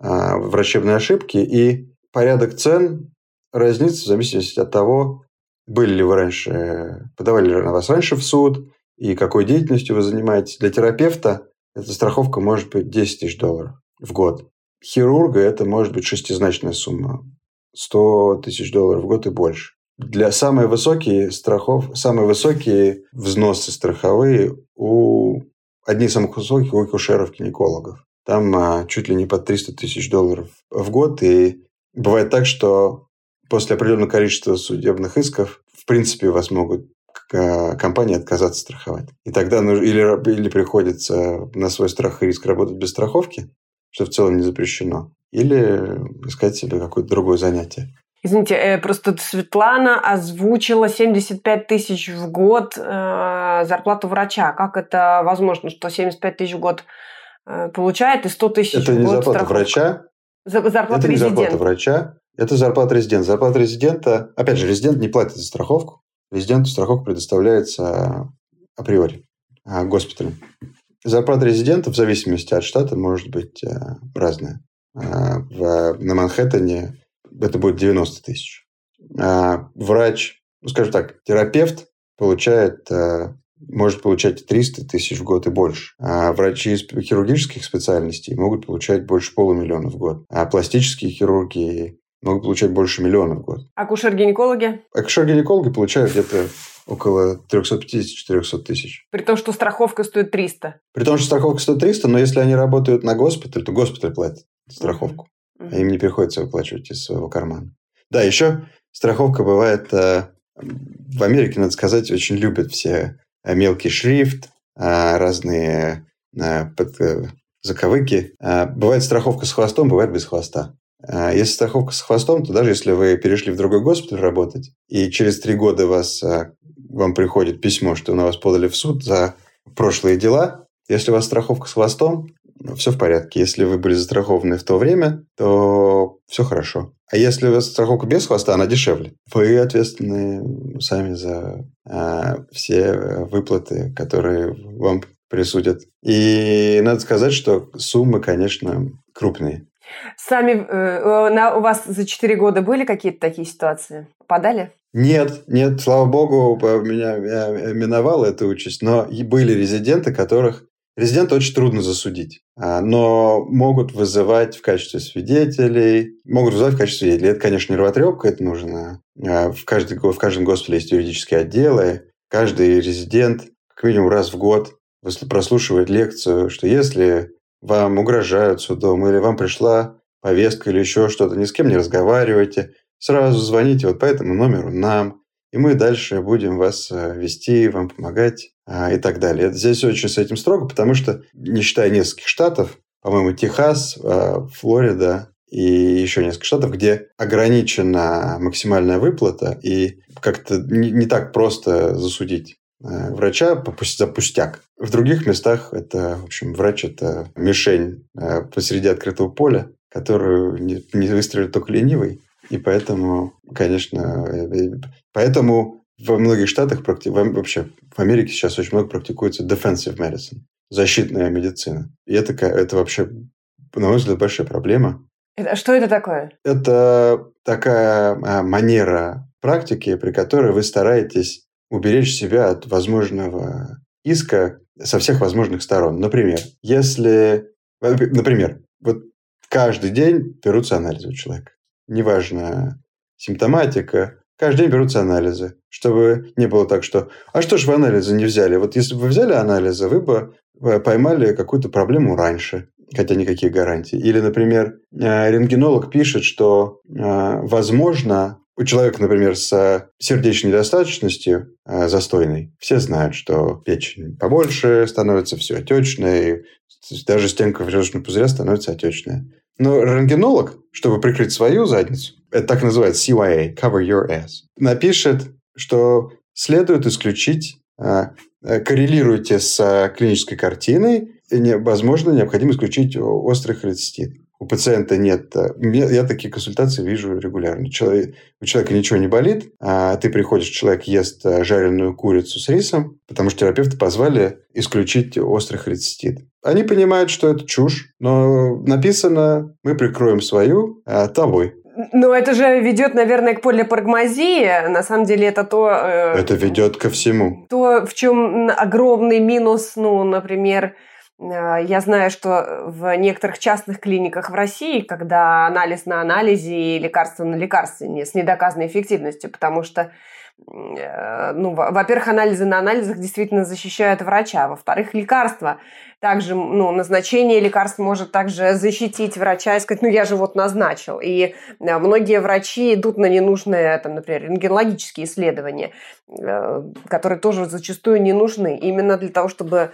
врачебной ошибки, и порядок цен разнится в зависимости от того, были ли вы раньше, подавали ли вас раньше в суд, и какой деятельностью вы занимаетесь. Для терапевта эта страховка может быть 10 тысяч долларов в год. Хирурга это может быть шестизначная сумма. 100 тысяч долларов в год и больше для самые высокие страхов, самые высокие взносы страховые у одни из самых высоких у акушеров-гинекологов. Там а, чуть ли не под 300 тысяч долларов в год. И бывает так, что после определенного количества судебных исков, в принципе, вас могут компании отказаться страховать. И тогда нужно, или, или приходится на свой страх и риск работать без страховки, что в целом не запрещено, или искать себе какое-то другое занятие. Извините, э, просто Светлана озвучила 75 тысяч в год э, зарплату врача. Как это возможно, что 75 тысяч в год э, получает и 100 тысяч это в год не зарплата страховка? врача. Зарплата это резидента. не зарплата врача, это зарплата резидента. Зарплата резидента, опять же, резидент не платит за страховку. Резиденту страховка предоставляется априори госпиталем. Зарплата резидента в зависимости от штата может быть разная. В, на Манхэттене это будет 90 тысяч. А врач, ну, скажем так, терапевт получает может получать 300 тысяч в год и больше. А врачи из хирургических специальностей могут получать больше полумиллиона в год. А пластические хирурги могут получать больше миллиона в год. Акушер-гинекологи? Акушер-гинекологи получают где-то около 350-400 тысяч. При том, что страховка стоит 300? При том, что страховка стоит 300, но если они работают на госпиталь, то госпиталь платит страховку. Mm-hmm. А им не приходится выплачивать из своего кармана. Да, еще страховка бывает... Э, в Америке, надо сказать, очень любят все э, мелкий шрифт, э, разные заковыки. Бывает страховка с хвостом, бывает без хвоста. Если страховка с хвостом, то даже если вы перешли в другой госпиталь работать, и через три года вас вам приходит письмо, что на вас подали в суд за прошлые дела. Если у вас страховка с хвостом, все в порядке. Если вы были застрахованы в то время, то все хорошо. А если у вас страховка без хвоста, она дешевле. Вы ответственны сами за а, все выплаты, которые вам присудят. И надо сказать, что суммы, конечно, крупные. Сами э, на, у вас за 4 года были какие-то такие ситуации? Попадали? Нет, нет, слава богу, меня, меня миновала эта участь, но и были резиденты, которых резидента очень трудно засудить, а, но могут вызывать в качестве свидетелей, могут вызывать в качестве свидетелей. Это, конечно, нервотрепка, это нужно. А, в, каждый, в каждом госпитале есть юридические отделы, каждый резидент как минимум раз в год прослушивает лекцию, что если вам угрожают судом или вам пришла повестка или еще что-то, ни с кем не разговаривайте, сразу звоните вот по этому номеру нам, и мы дальше будем вас э, вести, вам помогать а, и так далее. Здесь очень с этим строго, потому что, не считая нескольких штатов, по-моему, Техас, э, Флорида и еще несколько штатов, где ограничена максимальная выплата, и как-то не, так просто засудить э, врача за пустяк. В других местах это, в общем, врач – это мишень посреди открытого поля, которую не, не выстрелит только ленивый. И поэтому, конечно, э, поэтому во многих штатах, вообще в Америке сейчас очень много практикуется defensive medicine, защитная медицина. И это, это вообще, на мой взгляд, большая проблема. Это, что это такое? Это такая а, манера практики, при которой вы стараетесь уберечь себя от возможного иска со всех возможных сторон. Например, если... Например, вот каждый день берутся анализы у человека неважно, симптоматика, каждый день берутся анализы, чтобы не было так, что «а что ж вы анализы не взяли?» Вот если бы вы взяли анализы, вы бы э, поймали какую-то проблему раньше, хотя никаких гарантий. Или, например, э, рентгенолог пишет, что, э, возможно, у человека, например, с сердечной недостаточностью застойной, все знают, что печень побольше становится, все отечное, и даже стенка желчного пузыря становится отечная. Но рентгенолог, чтобы прикрыть свою задницу, это так называется CYA, cover your ass, напишет, что следует исключить, а, э, коррелируйте с а, клинической картиной, и, возможно, необходимо исключить острый холецистит. У пациента нет... Э, я такие консультации вижу регулярно. Человек, у человека ничего не болит, а ты приходишь, человек ест э, жареную курицу с рисом, потому что терапевты позвали исключить острый холецистит. Они понимают, что это чушь, но написано, мы прикроем свою а, тобой. Но это же ведет, наверное, к полипрагмазии. На самом деле это то... Э, это ведет ко всему. То, в чем огромный минус, ну, например, э, я знаю, что в некоторых частных клиниках в России, когда анализ на анализе и лекарство на лекарстве с недоказанной эффективностью, потому что ну, во-первых, анализы на анализах действительно защищают врача, во-вторых, лекарства. Также, ну, назначение лекарств может также защитить врача и сказать, ну, я же вот назначил. И э, многие врачи идут на ненужные, там, например, рентгенологические исследования, э, которые тоже зачастую не нужны, именно для того, чтобы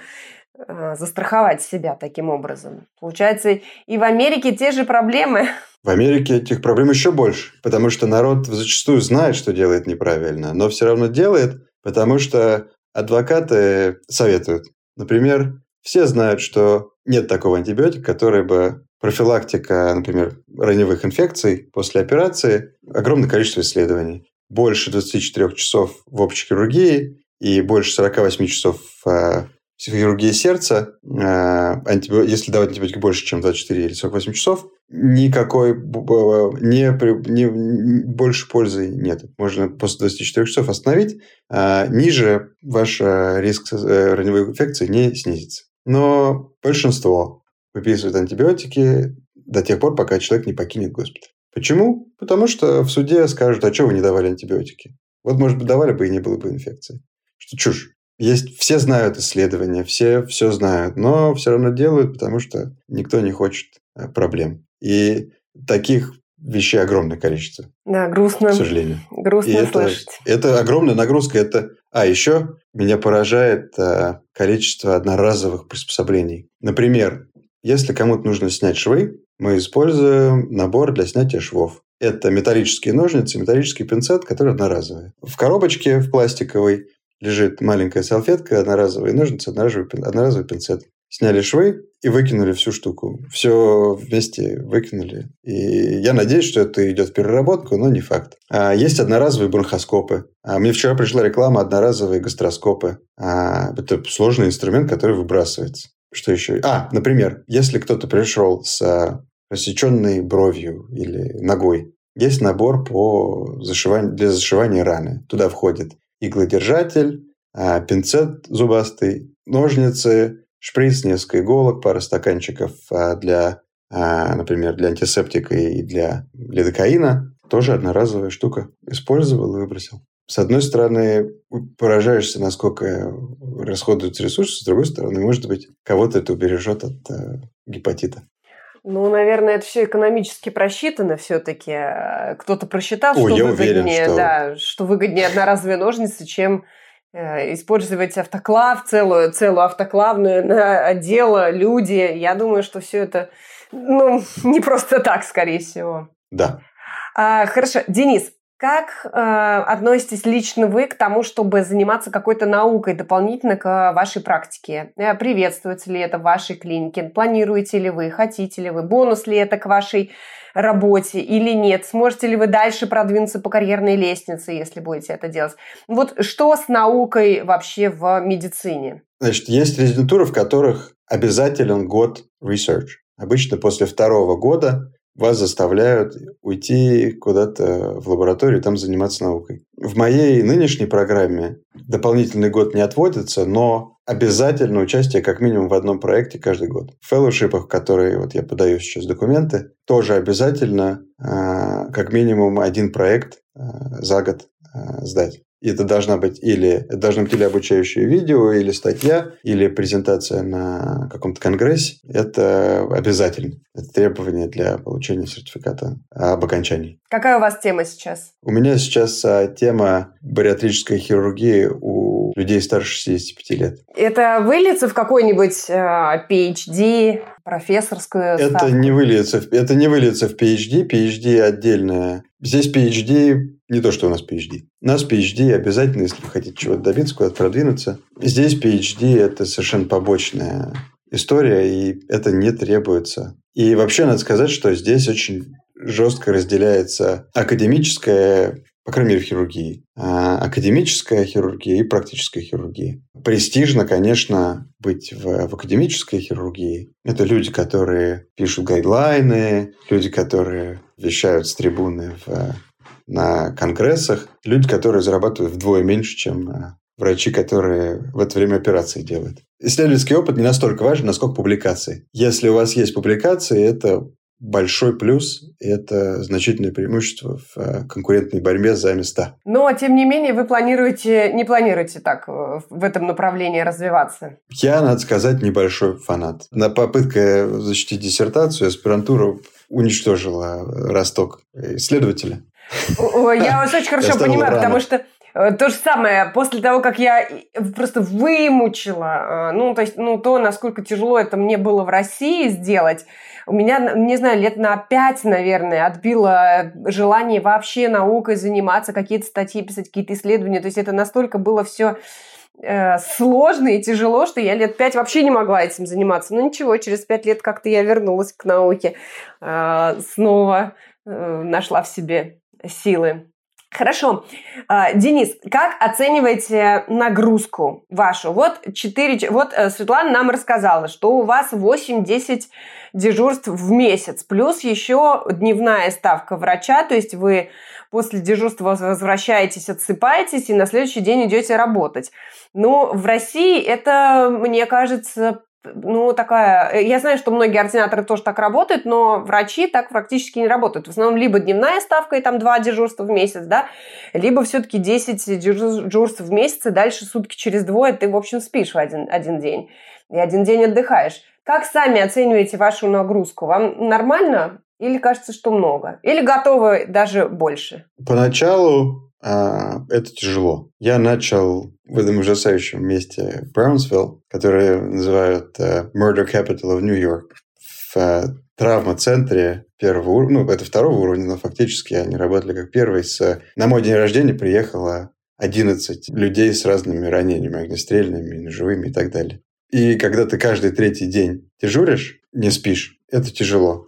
застраховать себя таким образом. Получается, и в Америке те же проблемы. В Америке этих проблем еще больше, потому что народ зачастую знает, что делает неправильно, но все равно делает, потому что адвокаты советуют. Например, все знают, что нет такого антибиотика, который бы профилактика, например, раневых инфекций после операции, огромное количество исследований. Больше 24 часов в общей хирургии и больше 48 часов в хирургии сердца, антибио... если давать антибиотики больше, чем 24 или 48 часов, никакой не, не, больше пользы нет. Можно после 24 часов остановить, а ниже ваш риск э, раневой инфекции не снизится. Но большинство выписывают антибиотики до тех пор, пока человек не покинет госпиталь. Почему? Потому что в суде скажут, а что вы не давали антибиотики? Вот, может быть, давали бы и не было бы инфекции. Что чушь. Есть, все знают исследования, все все знают, но все равно делают, потому что никто не хочет э, проблем. И таких вещей огромное количество. Да, грустно. К сожалению. Грустно и слышать. Это, это огромная нагрузка. Это... А еще меня поражает а, количество одноразовых приспособлений. Например, если кому-то нужно снять швы, мы используем набор для снятия швов. Это металлические ножницы, металлический пинцет, который одноразовый. В коробочке в пластиковой лежит маленькая салфетка, одноразовые ножницы, одноразовый, одноразовый пинцет. Сняли швы и выкинули всю штуку. Все вместе выкинули. И я надеюсь, что это идет в переработку, но не факт. А есть одноразовые бронхоскопы. А мне вчера пришла реклама одноразовые гастроскопы. А, это сложный инструмент, который выбрасывается. Что еще? А, например, если кто-то пришел с а, рассеченной бровью или ногой, есть набор по зашиванию, для зашивания раны. Туда входит иглодержатель, а, пинцет зубастый, ножницы, шприц, несколько иголок, пара стаканчиков а, для, а, например, для антисептика и для лидокаина. Тоже одноразовая штука. Использовал и выбросил. С одной стороны, поражаешься, насколько расходуются ресурсы, с другой стороны, может быть, кого-то это убережет от э, гепатита. Ну, наверное, это все экономически просчитано все-таки. Кто-то просчитал, О, что я выгоднее, уверен, что... да, что выгоднее одноразовые ножницы, чем э, использовать автоклав, целую, целую автоклавную на отдел, люди. Я думаю, что все это ну, не просто так, скорее всего. Да. А, хорошо. Денис, как э, относитесь лично вы к тому, чтобы заниматься какой-то наукой дополнительно к вашей практике? Э, приветствуется ли это в вашей клинике? Планируете ли вы? Хотите ли вы? Бонус ли это к вашей работе или нет? Сможете ли вы дальше продвинуться по карьерной лестнице, если будете это делать? Вот что с наукой вообще в медицине? Значит, есть резидентуры, в которых обязателен год research. Обычно после второго года вас заставляют уйти куда-то в лабораторию там заниматься наукой. В моей нынешней программе дополнительный год не отводится, но обязательно участие как минимум в одном проекте каждый год. В фэллоушипах, которые вот я подаю сейчас документы, тоже обязательно э, как минимум один проект э, за год э, сдать. И это должна быть или это должно быть или обучающее видео, или статья, или презентация на каком-то конгрессе. Это обязательно. Это требование для получения сертификата об окончании. Какая у вас тема сейчас? У меня сейчас а, тема бариатрической хирургии у людей старше 65 лет. Это выльется в какой-нибудь э, PhD, профессорскую это ставку? не выльется, это не выльется в PhD. PhD отдельная. Здесь PhD не то, что у нас PhD. У нас PhD обязательно, если вы хотите чего-то добиться, куда-то продвинуться. Здесь PhD – это совершенно побочная история, и это не требуется. И вообще надо сказать, что здесь очень жестко разделяется академическая, по крайней мере, в хирургии, а, академическая хирургия и практическая хирургия. Престижно, конечно, быть в, в академической хирургии. Это люди, которые пишут гайдлайны, люди, которые вещают с трибуны в, на конгрессах, люди, которые зарабатывают вдвое меньше, чем а, врачи, которые в это время операции делают. Исследовательский опыт не настолько важен, насколько публикации. Если у вас есть публикации, это большой плюс, и это значительное преимущество в э, конкурентной борьбе за места. Но, тем не менее, вы планируете, не планируете так э, в этом направлении развиваться? Я, надо сказать, небольшой фанат. На попытка защитить диссертацию аспирантуру уничтожила росток исследователя. Я вас очень хорошо понимаю, потому что э, то же самое, после того, как я и- просто вымучила, э, ну, то есть, ну, то, насколько тяжело это мне было в России сделать, у меня, не знаю, лет на пять, наверное, отбило желание вообще наукой заниматься, какие-то статьи писать, какие-то исследования. То есть это настолько было все сложно и тяжело, что я лет пять вообще не могла этим заниматься. Но ничего, через пять лет как-то я вернулась к науке, э, снова э, нашла в себе силы. Хорошо. А, Денис, как оцениваете нагрузку вашу? Вот 4... Вот э, Светлана нам рассказала, что у вас 8-10 дежурств в месяц, плюс еще дневная ставка врача, то есть вы после дежурства возвращаетесь, отсыпаетесь и на следующий день идете работать. Но в России это, мне кажется, ну, такая... Э, я знаю, что многие ординаторы тоже так работают, но врачи так практически не работают. В основном либо дневная ставка, и там два дежурства в месяц, да, либо все-таки 10 дежурств в месяц, и дальше сутки через двое ты, в общем, спишь в один, один день. И один день отдыхаешь. Как сами оцениваете вашу нагрузку? Вам нормально или кажется, что много? Или готовы даже больше? Поначалу а, это тяжело. Я начал в этом ужасающем месте Браунсвилл, которое называют uh, Murder Capital of New York, в uh, травма-центре первого уровня, ну, это второго уровня, но фактически они работали как первый. С... На мой день рождения приехало 11 людей с разными ранениями, огнестрельными, ножевыми и так далее. И когда ты каждый третий день дежуришь, не спишь, это тяжело.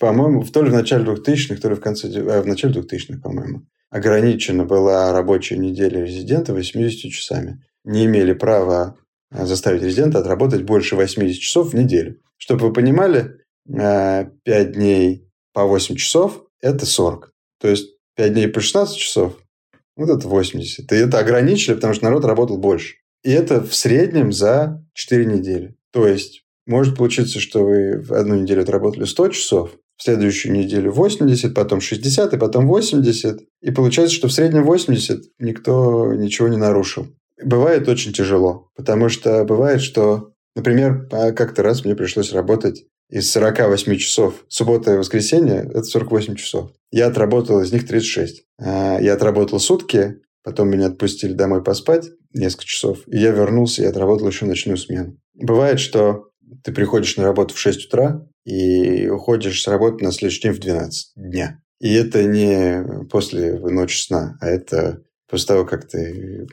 По-моему, то ли в начале 2000-х, то ли в конце, в начале 2000-х, по-моему ограничена была рабочая неделя резидента 80 часами. Не имели права заставить резидента отработать больше 80 часов в неделю. Чтобы вы понимали, 5 а, дней по 8 часов – это 40. То есть 5 дней по 16 часов – вот это 80. И это ограничили, потому что народ работал больше. И это в среднем за 4 недели. То есть может получиться, что вы в одну неделю отработали 100 часов, следующую неделю 80, потом 60, и потом 80. И получается, что в среднем 80 никто ничего не нарушил. Бывает очень тяжело, потому что бывает, что, например, как-то раз мне пришлось работать из 48 часов. Суббота и воскресенье – это 48 часов. Я отработал из них 36. А, я отработал сутки, потом меня отпустили домой поспать несколько часов, и я вернулся и отработал еще ночную смену. Бывает, что ты приходишь на работу в 6 утра, и уходишь с работы на следующий день в 12 дня. И это не после ночи сна, а это после того, как ты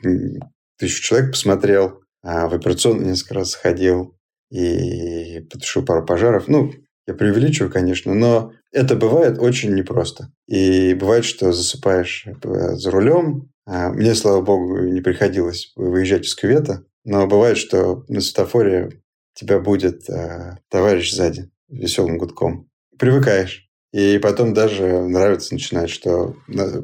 тысячу человек посмотрел, а в операционную несколько раз ходил и потушил пару пожаров. Ну, я преувеличиваю, конечно, но это бывает очень непросто. И бывает, что засыпаешь э, за рулем. А мне, слава богу, не приходилось выезжать из кювета, но бывает, что на светофоре тебя будет э, товарищ сзади веселым гудком. Привыкаешь. И потом даже нравится начинать, что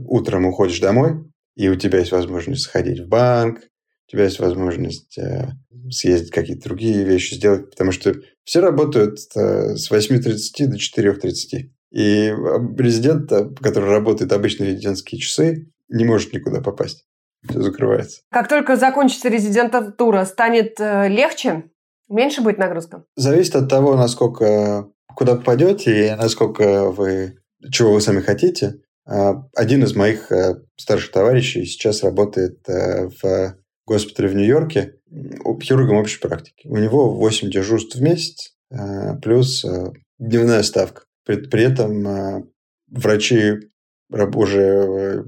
утром уходишь домой, и у тебя есть возможность сходить в банк, у тебя есть возможность э, съездить какие-то другие вещи сделать, потому что все работают э, с 8.30 до 4.30. И резидент, который работает обычные резидентские часы, не может никуда попасть. Все закрывается. Как только закончится резидентура, станет э, легче? Меньше будет нагрузка? Зависит от того, насколько куда попадете и насколько вы чего вы сами хотите. А, один из моих э, старших товарищей сейчас работает э, в госпитале в Нью-Йорке хирургом общей практики. У него 8 дежурств в месяц э, плюс дневная ставка. При, при этом врачи уже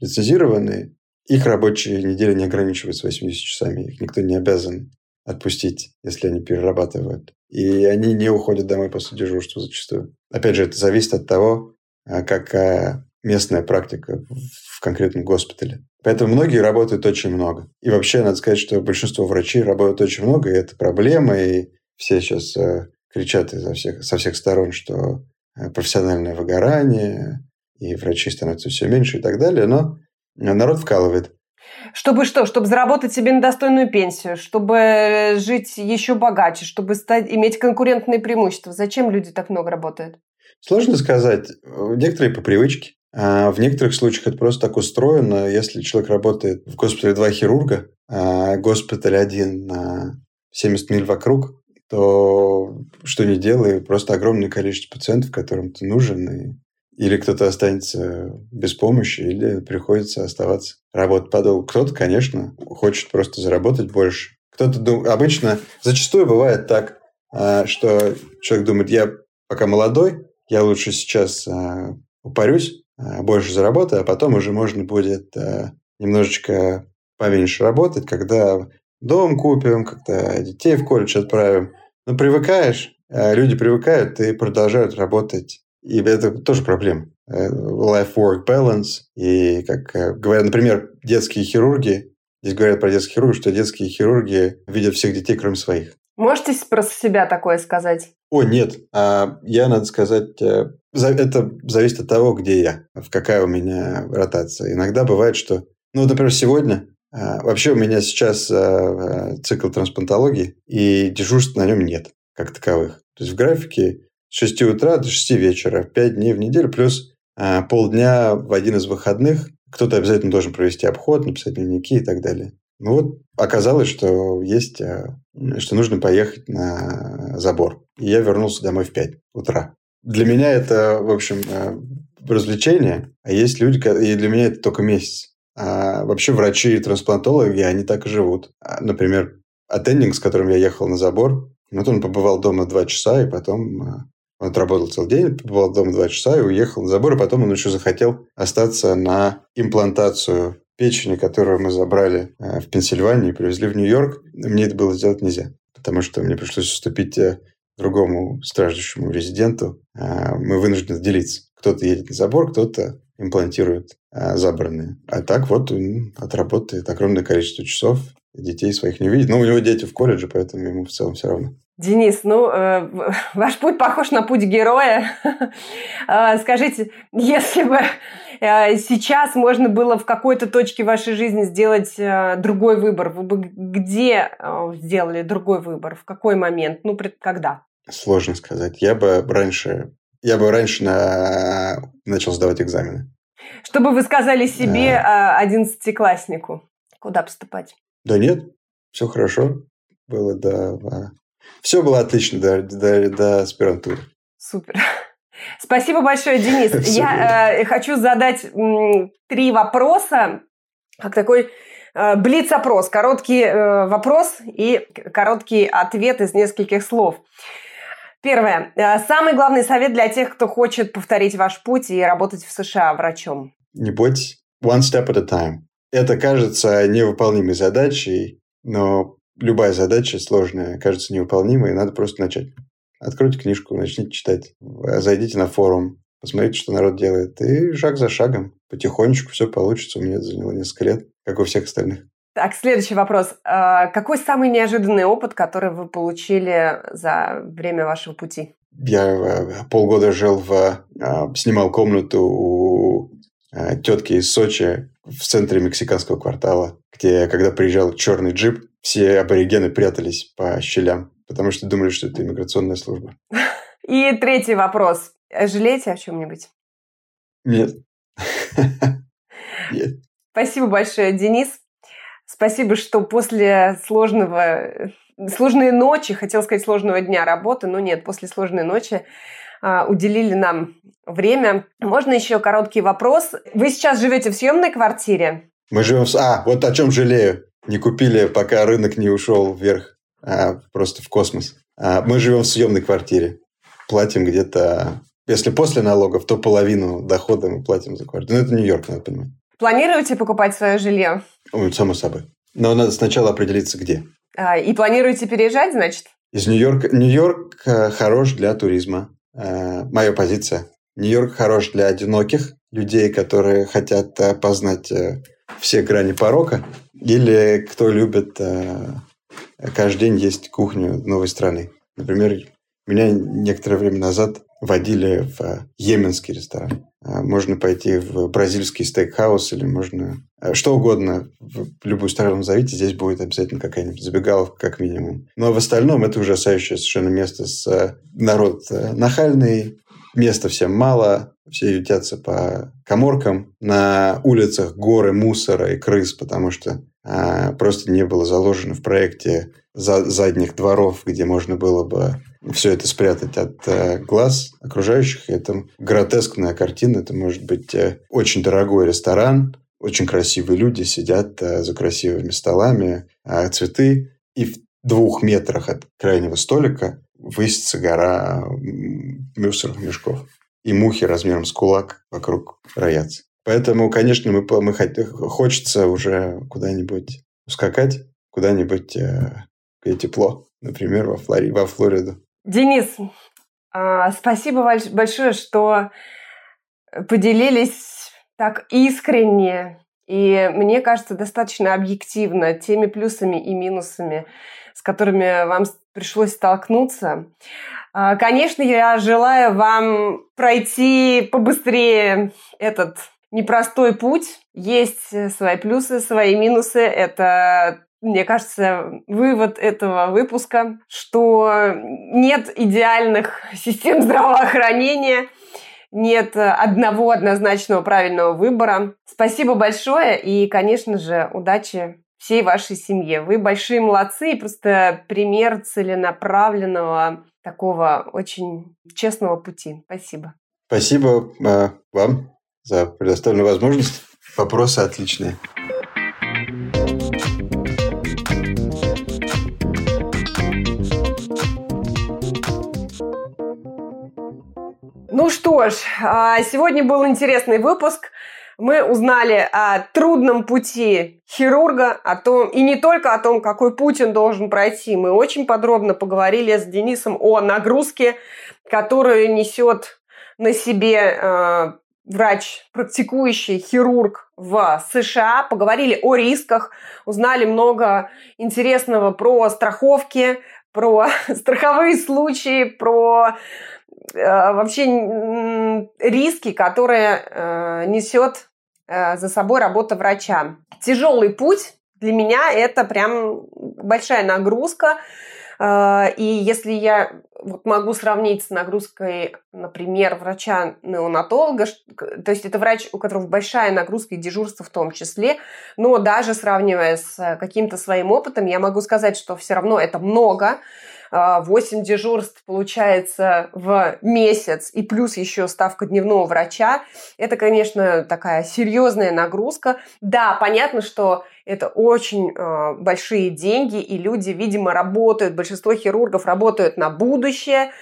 лицензированные, их рабочие недели не ограничиваются 80 часами, их никто не обязан отпустить, если они перерабатывают. И они не уходят домой после дежурства зачастую. Опять же, это зависит от того, а, какая местная практика в конкретном госпитале. Поэтому многие работают очень много. И вообще, надо сказать, что большинство врачей работают очень много, и это проблема, и все сейчас э, кричат изо всех, со всех сторон, что э, профессиональное выгорание, и врачей становится все меньше и так далее, но народ вкалывает. Чтобы что? Чтобы заработать себе на достойную пенсию, чтобы жить еще богаче, чтобы стать, иметь конкурентные преимущества. Зачем люди так много работают? Сложно сказать. Некоторые по привычке. А в некоторых случаях это просто так устроено. Если человек работает в госпитале два хирурга, а госпиталь один на 70 миль вокруг, то что не делай, просто огромное количество пациентов, которым ты нужен, и или кто-то останется без помощи, или приходится оставаться работать подолгу. Кто-то, конечно, хочет просто заработать больше. Кто-то дум... обычно, зачастую бывает так, а, что человек думает, я пока молодой, я лучше сейчас а, упарюсь, а, больше заработаю, а потом уже можно будет немножечко поменьше работать, когда дом купим, когда детей в колледж отправим. Но привыкаешь, люди привыкают и продолжают работать И это тоже проблема. Э, life-work balance. И, как э, говорят, например, детские хирурги, здесь говорят про детских хирургов, что детские хирурги видят всех детей, кроме своих. Можете про себя такое сказать? О, нет. А я, надо сказать, э, это зависит от того, где я, в какая у меня ротация. Иногда бывает, что... Ну, например, сегодня Вообще у меня сейчас цикл трансплантологии, и дежурств на нем нет, как таковых. То есть в графике с 6 утра до 6 вечера, 5 дней в неделю, плюс а, полдня в один из выходных. Кто-то обязательно должен провести обход, написать дневники и так далее. Ну вот оказалось, что есть, а, что нужно поехать на забор. И я вернулся домой в 5 утра. Для меня это, в общем, а, развлечение, а есть люди, и для меня это только месяц. А вообще врачи и трансплантологи, они так и живут. Например, аттендинг, с которым я ехал на забор, вот он побывал дома два часа, и потом он отработал целый день, побывал дома два часа и уехал на забор, и потом он еще захотел остаться на имплантацию печени, которую мы забрали э, в Пенсильвании и привезли в Нью-Йорк. Мне это было сделать нельзя, потому что мне пришлось уступить э, другому страждущему резиденту. Э, мы вынуждены делиться. Кто-то едет на забор, кто-то имплантирует забранные. А так вот он отработает огромное количество часов, детей своих не видит. Но у него дети в колледже, поэтому ему в целом все равно. Денис, ну, э, [LAUGHS] ваш путь похож на путь героя. Э, [LAUGHS] скажите, если бы э, сейчас можно было в какой-то точке вашей жизни сделать э, другой выбор, вы бы где э, сделали другой выбор? В какой момент? Ну, пред, когда? Сложно сказать. Я бы раньше, я бы раньше на... начал сдавать экзамены. Что бы вы сказали себе одиннадцатикласснику? Куда поступать? Да нет, все хорошо было до все было отлично до, до, до аспирантуры. Супер. [LAUGHS] Спасибо большое, Денис. [LAUGHS] Я э, хочу задать м, три вопроса, как такой э, блиц-опрос. Короткий э, вопрос и короткий ответ из нескольких слов. Первое. Э, самый главный совет для тех, кто хочет повторить ваш путь и работать в США врачом. Не бойтесь. One step at a time. Это кажется невыполнимой задачей, но любая задача сложная кажется невыполнимой, и надо просто начать. Откройте книжку, начните читать, зайдите на форум, посмотрите, что народ делает, и шаг за шагом, потихонечку все получится. У меня это заняло несколько лет, как у всех остальных. Так, следующий вопрос. А, какой самый неожиданный опыт, который вы получили за время вашего пути? Я э, полгода жил в... А, снимал комнату у а, тетки из Сочи в центре мексиканского квартала, где, когда приезжал черный джип, все аборигены прятались по щелям, потому что думали, что это иммиграционная служба. И третий вопрос. Жалеете о чем-нибудь? Нет. [LAUGHS] Нет. Спасибо большое, Денис. Спасибо, что после сложного, сложной ночи, хотел сказать сложного дня работы, но нет, после сложной ночи а, уделили нам время. Можно еще короткий вопрос? Вы сейчас живете в съемной квартире? Мы живем в... А, вот о чем жалею не купили, пока рынок не ушел вверх, а просто в космос. А мы живем в съемной квартире. Платим где-то... Если после налогов, то половину дохода мы платим за квартиру. Ну, это Нью-Йорк, надо понимать. Планируете покупать свое жилье? Ой, само собой. Но надо сначала определиться, где. А, и планируете переезжать, значит? Из Нью-Йорка. Нью-Йорк э, хорош для туризма. Э, моя позиция. Нью-Йорк хорош для одиноких людей, которые хотят э, познать все грани порока. Или кто любит э, каждый день есть кухню новой страны. Например, меня некоторое время назад водили в э, йеменский ресторан. Э, можно пойти в бразильский стейкхаус или можно что угодно, в любую страну назовите, здесь будет обязательно какая-нибудь забегаловка, как минимум. Но в остальном это ужасающее совершенно место с народ нахальный, места всем мало, все ютятся по коморкам, на улицах горы мусора и крыс, потому что просто не было заложено в проекте за задних дворов, где можно было бы все это спрятать от э, глаз окружающих. Это гротескная картина. Это может быть э, очень дорогой ресторан, очень красивые люди сидят э, за красивыми столами, э, цветы. И в двух метрах от крайнего столика высится гора мусорных мешков. И мухи размером с кулак вокруг роятся. Поэтому, конечно, мы, мы хочется уже куда-нибудь ускакать, куда-нибудь э, где тепло, например, во, Флори, во Флориду. Денис, А, спасибо большое, что поделились так искренне и, мне кажется, достаточно объективно теми плюсами и минусами, с которыми вам пришлось столкнуться. А, конечно, я желаю вам пройти побыстрее этот непростой путь. Есть свои плюсы, свои минусы. Это мне кажется, вывод этого выпуска, что нет идеальных систем здравоохранения, нет одного однозначного правильного выбора. Спасибо большое и, конечно же, удачи всей вашей семье. Вы большие молодцы и просто пример целенаправленного такого очень честного пути. Спасибо. Спасибо э, вам за предоставленную возможность. Вопросы отличные. Ну что ж, а, сегодня был интересный выпуск. Мы узнали о трудном пути хирурга, о том, и не только о том, какой путь он должен пройти. Мы очень подробно поговорили с Денисом о нагрузке, которую несет на себе э, врач, практикующий хирург в США. Поговорили о рисках, узнали много интересного про страховки, про [LAUGHS] страховые случаи, про Э, вообще риски, которые э, несет э, за собой работа врача. Тяжелый путь для меня это прям большая нагрузка. И если я вот могу сравнить с нагрузкой, например, врача-неонатолога, то есть это врач, у которого большая нагрузка и дежурство в том числе, но даже сравнивая с каким-то своим опытом, я могу сказать, что все равно это много, 8 а, дежурств получается в месяц и плюс еще ставка дневного врача. Это, конечно, такая серьезная нагрузка. Да, понятно, что это очень э, большие деньги, и люди, видимо, работают, большинство хирургов работают на будущее.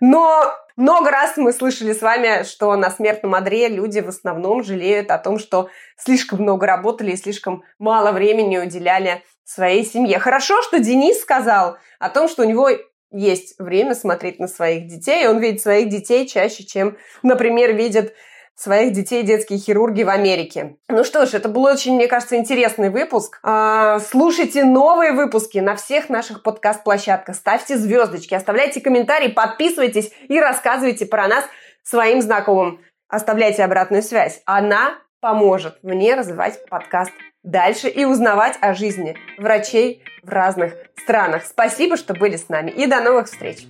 Но много раз мы слышали с вами, что на смертном одре люди в основном жалеют о том, что слишком много работали и слишком мало времени уделяли своей семье. Хорошо, что Денис сказал о том, что у него есть время смотреть на своих детей, и он видит своих детей чаще, чем, например, видят своих детей детские хирурги в Америке. Ну что ж, это был очень, мне кажется, интересный выпуск. А, слушайте новые выпуски на всех наших подкаст-площадках. Ставьте звездочки, оставляйте комментарии, подписывайтесь и рассказывайте про нас своим знакомым. Оставляйте обратную связь. Она поможет мне развивать подкаст дальше и узнавать о жизни врачей в разных странах. Спасибо, что были с нами и до новых встреч!